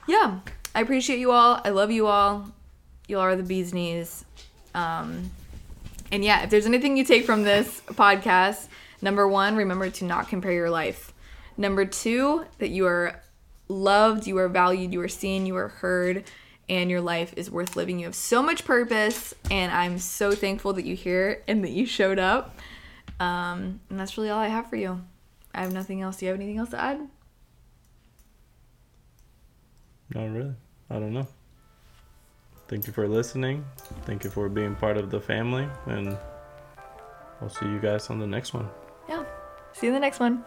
[SPEAKER 1] yeah, I appreciate you all. I love you all. You all are the bee's knees. Um, and yeah, if there's anything you take from this podcast, number one, remember to not compare your life. Number two, that you are loved, you are valued, you are seen, you are heard, and your life is worth living. You have so much purpose, and I'm so thankful that you're here and that you showed up. Um, and that's really all I have for you. I have nothing else. Do you have anything else to add?
[SPEAKER 2] Not really. I don't know. Thank you for listening. Thank you for being part of the family, and I'll see you guys on the next one.
[SPEAKER 1] Yeah. See you in the next one.